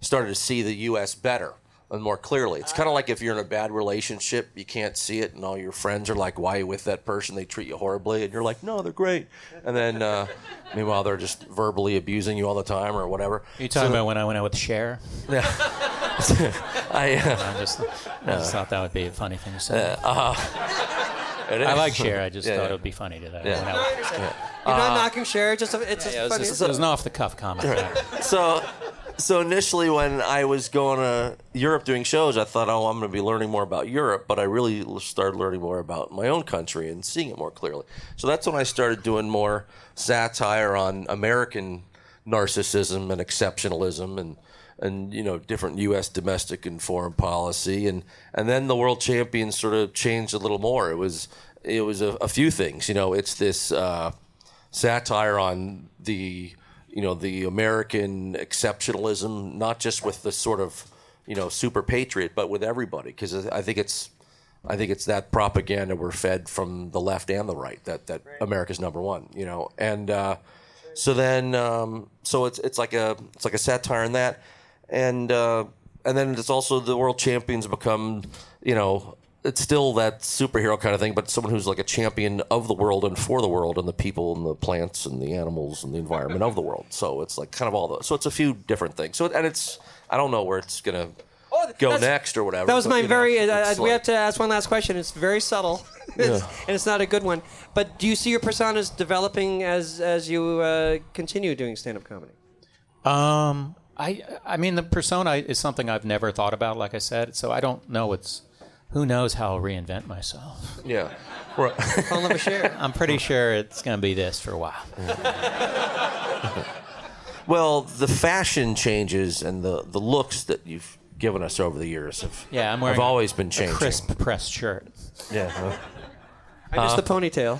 Speaker 6: started to see the U.S. better and more clearly. It's kind of like if you're in a bad relationship, you can't see it, and all your friends are like, "Why are you with that person? They treat you horribly," and you're like, "No, they're great." And then uh, [LAUGHS] meanwhile, they're just verbally abusing you all the time or whatever.
Speaker 10: you talking
Speaker 6: So-
Speaker 10: about when I went out with Cher? [LAUGHS]
Speaker 6: Yeah. [LAUGHS] I, uh,
Speaker 10: I just, I just thought that would be a funny thing to say.
Speaker 6: it
Speaker 10: I like Cher. I just
Speaker 6: Yeah,
Speaker 10: thought
Speaker 6: yeah.
Speaker 10: it would be funny to that.
Speaker 6: Yeah.
Speaker 10: when I was-
Speaker 5: You're not
Speaker 6: Uh,
Speaker 5: knocking Cher. Just a, it's just
Speaker 10: Yeah, it was
Speaker 5: funny.
Speaker 10: just- it was an off the cuff comment.
Speaker 6: so so initially when I was going to Europe doing shows, I thought, oh, I'm going to be learning more about Europe, but I really started learning more about my own country and seeing it more clearly. So that's when I started doing more satire on American narcissism and exceptionalism and and you know different U.S. domestic and foreign policy and and then the world champions sort of changed a little more. It was it was a, a few things. You know, it's this. Uh, satire on the you know the American exceptionalism, not just with the sort of you know super patriot, but with everybody. Because I think it's I think it's that propaganda we're fed from the left and the right that that America's number one. You know, and uh, so then um, so it's it's like a it's like a satire in that, and uh, and then it's also the world champions become you know it's still that superhero kind of thing, but someone who's like a champion of the world and for the world and the people and the plants and the animals and the environment of the world. So it's like kind of all the. So it's a few different things. So and it's I don't know where it's gonna go next or whatever.
Speaker 5: That was
Speaker 6: but,
Speaker 5: my
Speaker 6: you know,
Speaker 5: very. uh,
Speaker 6: it's
Speaker 5: we
Speaker 6: like-
Speaker 5: have to ask one last question. It's very subtle, [LAUGHS] It's- and it's not a good one. But do you see your personas developing as as you uh, continue doing stand up comedy?
Speaker 10: Um, I I mean the persona is something I've never thought about. Like I said, so I don't know. It's who knows how I'll reinvent myself.
Speaker 6: Yeah. Right.
Speaker 5: Call them a share. [LAUGHS]
Speaker 10: I'm pretty sure it's going to be this for a while. [LAUGHS]
Speaker 6: Well, the fashion changes and the the looks that you've given us over the years have
Speaker 10: Yeah, I'm wearing
Speaker 6: have always been
Speaker 10: a
Speaker 6: changing.
Speaker 10: crisp pressed shirt.
Speaker 6: Yeah. [LAUGHS] uh,
Speaker 5: I missed the ponytail.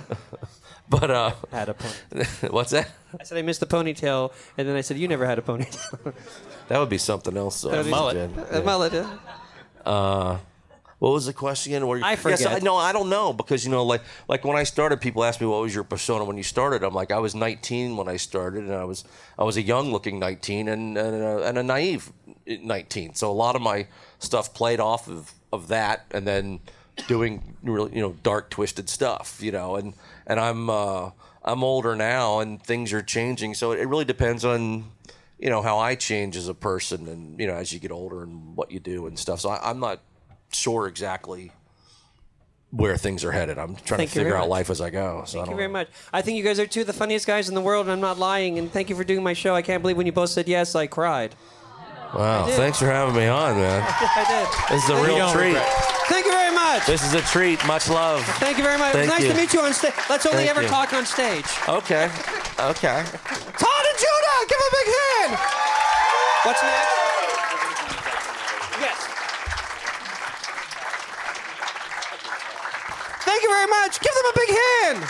Speaker 6: But uh,
Speaker 5: Had a pony.
Speaker 6: what's that?
Speaker 5: I said I missed the ponytail, and then I said you never had a ponytail.
Speaker 6: That would be something else. Though,
Speaker 5: That'd be-
Speaker 6: Jen.
Speaker 5: a mullet. yeah.
Speaker 6: Uh, What was the question again? Where you-
Speaker 5: I
Speaker 6: Yes,
Speaker 5: forget.
Speaker 6: I, no, I don't know because you know, like like when I started, people asked me what was your persona when you started. I'm like, I was 19 when I started, and I was I was a young looking 19 and and a, and a naive 19. So a lot of my stuff played off of of that, and then doing really you know dark twisted stuff, you know, and and I'm uh, I'm older now, and things are changing. So it really depends on you know how I change as a person, and you know as you get older and what you do and stuff. So I, I'm not sure exactly where things are headed. I'm trying
Speaker 5: Thank
Speaker 6: to figure out
Speaker 5: much.
Speaker 6: life as I go. So
Speaker 5: Thank you very much. I think you guys are two of the funniest guys in the world, and I'm not lying. And thank you for doing my show. I can't believe when you both said yes, I cried.
Speaker 6: Wow,
Speaker 5: did.
Speaker 6: thanks for having me on, man. [LAUGHS]
Speaker 5: I did.
Speaker 6: This is a
Speaker 5: Thank
Speaker 6: real
Speaker 5: you.
Speaker 6: treat.
Speaker 5: Thank you very much.
Speaker 6: This is a treat. Much love.
Speaker 5: Thank you very much.
Speaker 6: Thank
Speaker 5: was nice
Speaker 6: you.
Speaker 5: to meet you on stage. Let's only ever
Speaker 6: you.
Speaker 5: talk on stage.
Speaker 6: Okay. Okay.
Speaker 5: Todd and Judah, give a big hand. What's next? Yes. Thank you very much. Give them a big hand.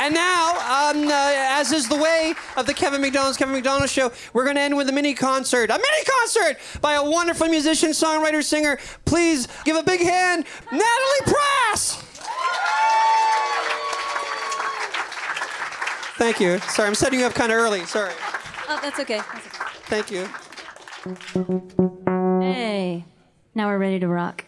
Speaker 5: And now, um, uh, as is the way of the Kevin McDonald's Kevin McDonald show, we're going to end with a mini concert. A mini concert by a wonderful musician, songwriter, singer. Please give a big hand, Natalie Prass. Thank you. Sorry, I'm setting you up kind of early. Sorry.
Speaker 11: Oh, that's okay. That's okay.
Speaker 5: Thank you.
Speaker 11: Hey, now we're ready to rock.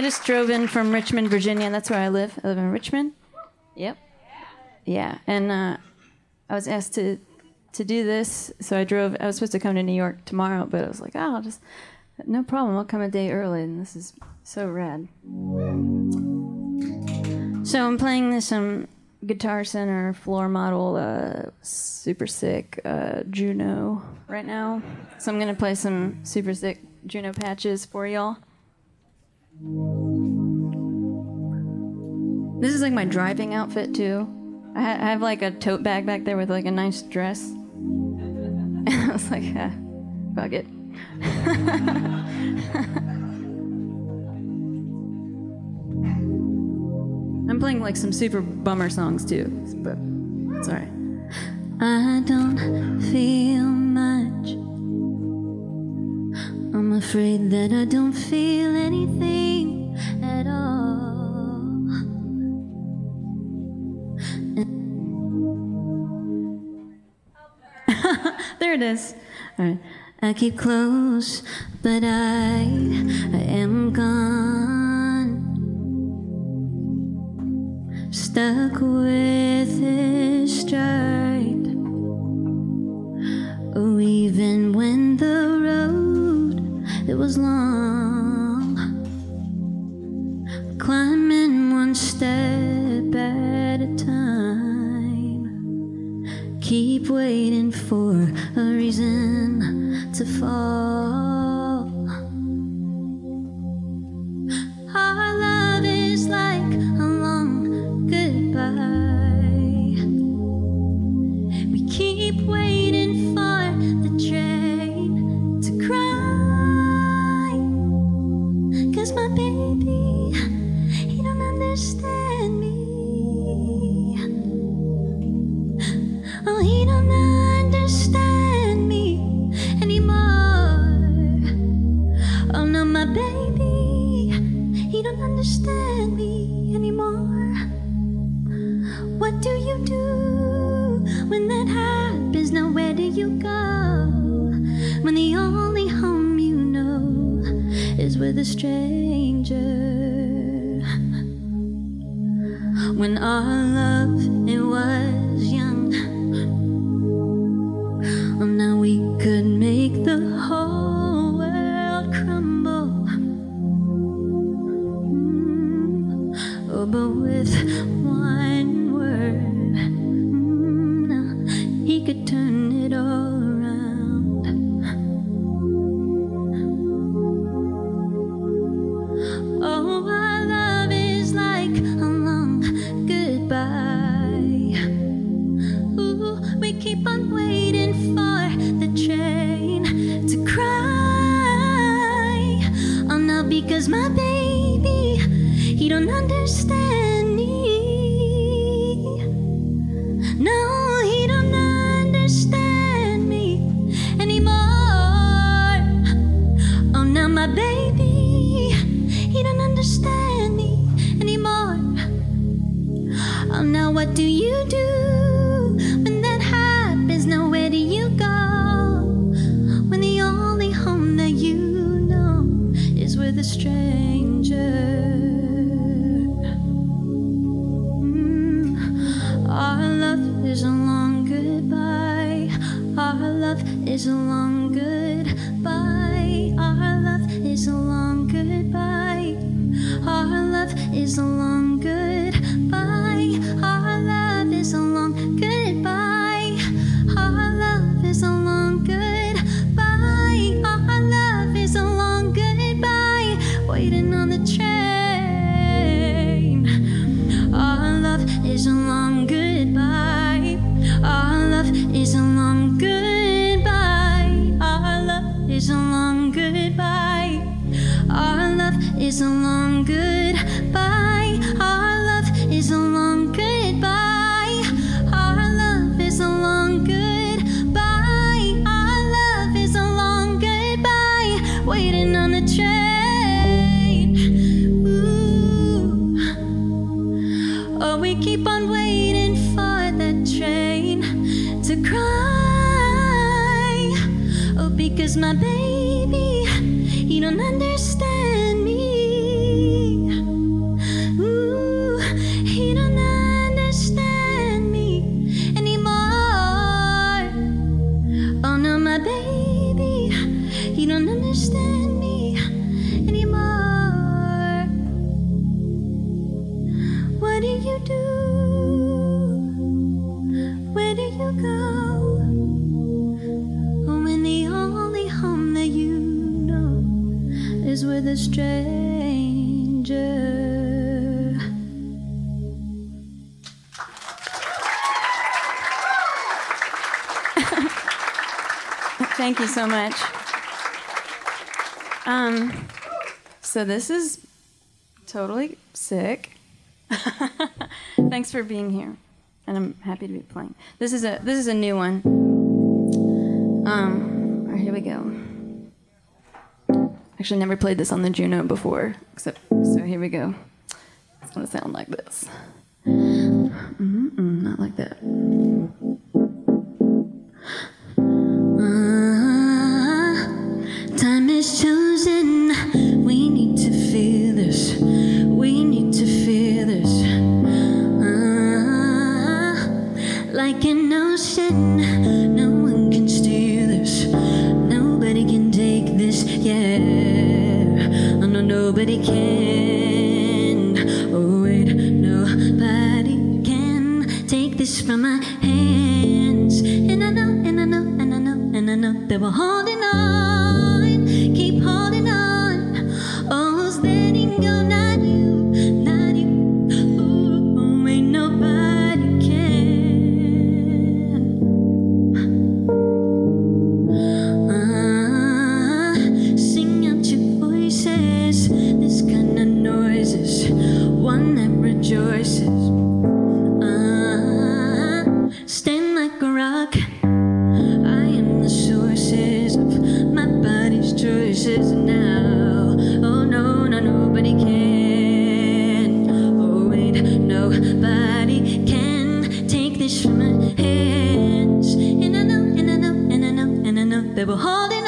Speaker 11: I just
Speaker 12: drove in from Richmond, Virginia, and that's where I live. I live in Richmond. Yep. Yeah, and uh, I was asked to to do this, so I drove. I was supposed to come to New York tomorrow, but I was like, oh, I'll just no problem. I'll come a day early, and this is so rad. So I'm playing this um Guitar Center floor model, uh, super sick uh, Juno right now. So I'm gonna play some super sick Juno patches for y'all. This is like my driving outfit too. I, ha- I have like a tote bag back there with like a nice dress. And [LAUGHS] I was like, ah, fuck it. [LAUGHS] I'm playing like some super bummer songs too, but it's alright. I don't feel much. Afraid that I don't feel anything at all. [LAUGHS] there it is. All right. I keep close, but I, I am gone. Stuck with this stride. Was long, climbing one step at a time. Keep waiting for a reason to fall. A stranger. No, because my baby, he don't understand me. No, he don't understand me anymore. Oh, now my baby, he don't understand me anymore. Oh, now what do you do
Speaker 11: so much. Um, so this is totally sick. [LAUGHS] Thanks for being here, and I'm happy to be playing. This is a this is a new one. Um, all right, here we go. Actually, never played this on the Juno before, except so here we go. It's gonna sound like this. Mm-mm, not like that.
Speaker 12: Chosen. We need to feel this. We need to feel this. Uh, like an ocean, no one can steal this. Nobody can take this. Yeah, oh, no, nobody can. Oh wait, nobody can take this from my hands. And I know, and I know, and I know, and I know that we're holding on. That we're holding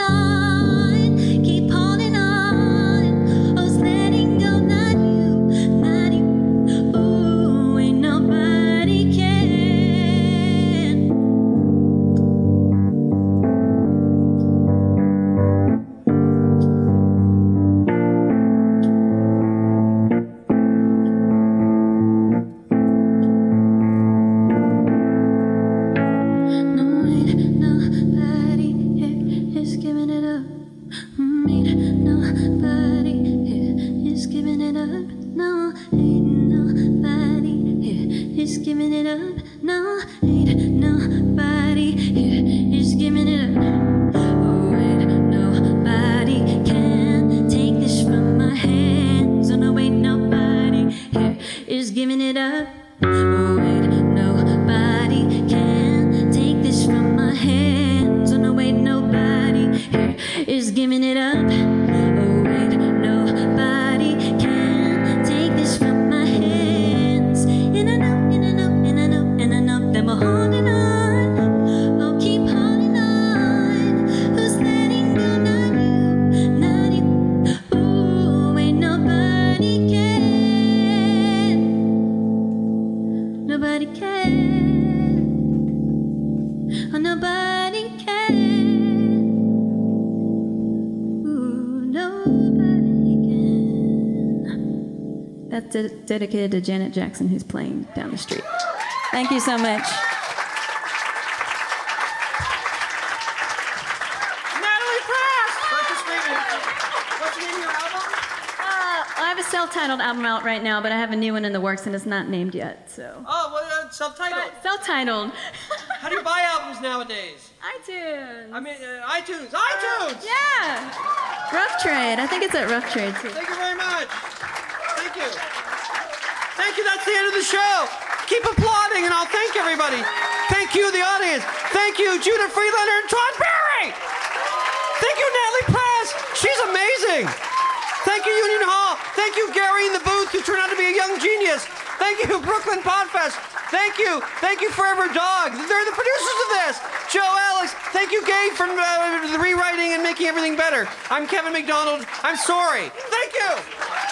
Speaker 11: dedicated to Janet Jackson, who's playing down the street. Thank you so much.
Speaker 5: Natalie Prass! What's your? What's the name album?
Speaker 11: Uh, I have a self-titled album out right now, but I have a new one in the works, and it's not named yet. So
Speaker 5: Oh, well, uh, self-titled.
Speaker 11: self-titled.
Speaker 5: How do you buy albums nowadays?
Speaker 11: iTunes.
Speaker 5: I mean, uh, iTunes. iTunes.
Speaker 11: Yeah. Rough Trade. I think it's at Rough Trade too.
Speaker 5: Thank you very much. Thank you. The end of the show. Keep applauding, and I'll thank everybody. Thank you, the audience. Thank you, Judah Friedlander and Todd Barry. Thank you, Natalie Prass. She's amazing. Thank you, Union Hall. Thank you, Gary in the booth, who turned out to be a young genius. Thank you, Brooklyn Podfest. Thank you. Thank you, Forever Dog. They're the producers of this. Joe Alex. Thank you, Gabe, for uh, the rewriting and making everything better. I'm Kevin McDonald. I'm sorry. Thank you.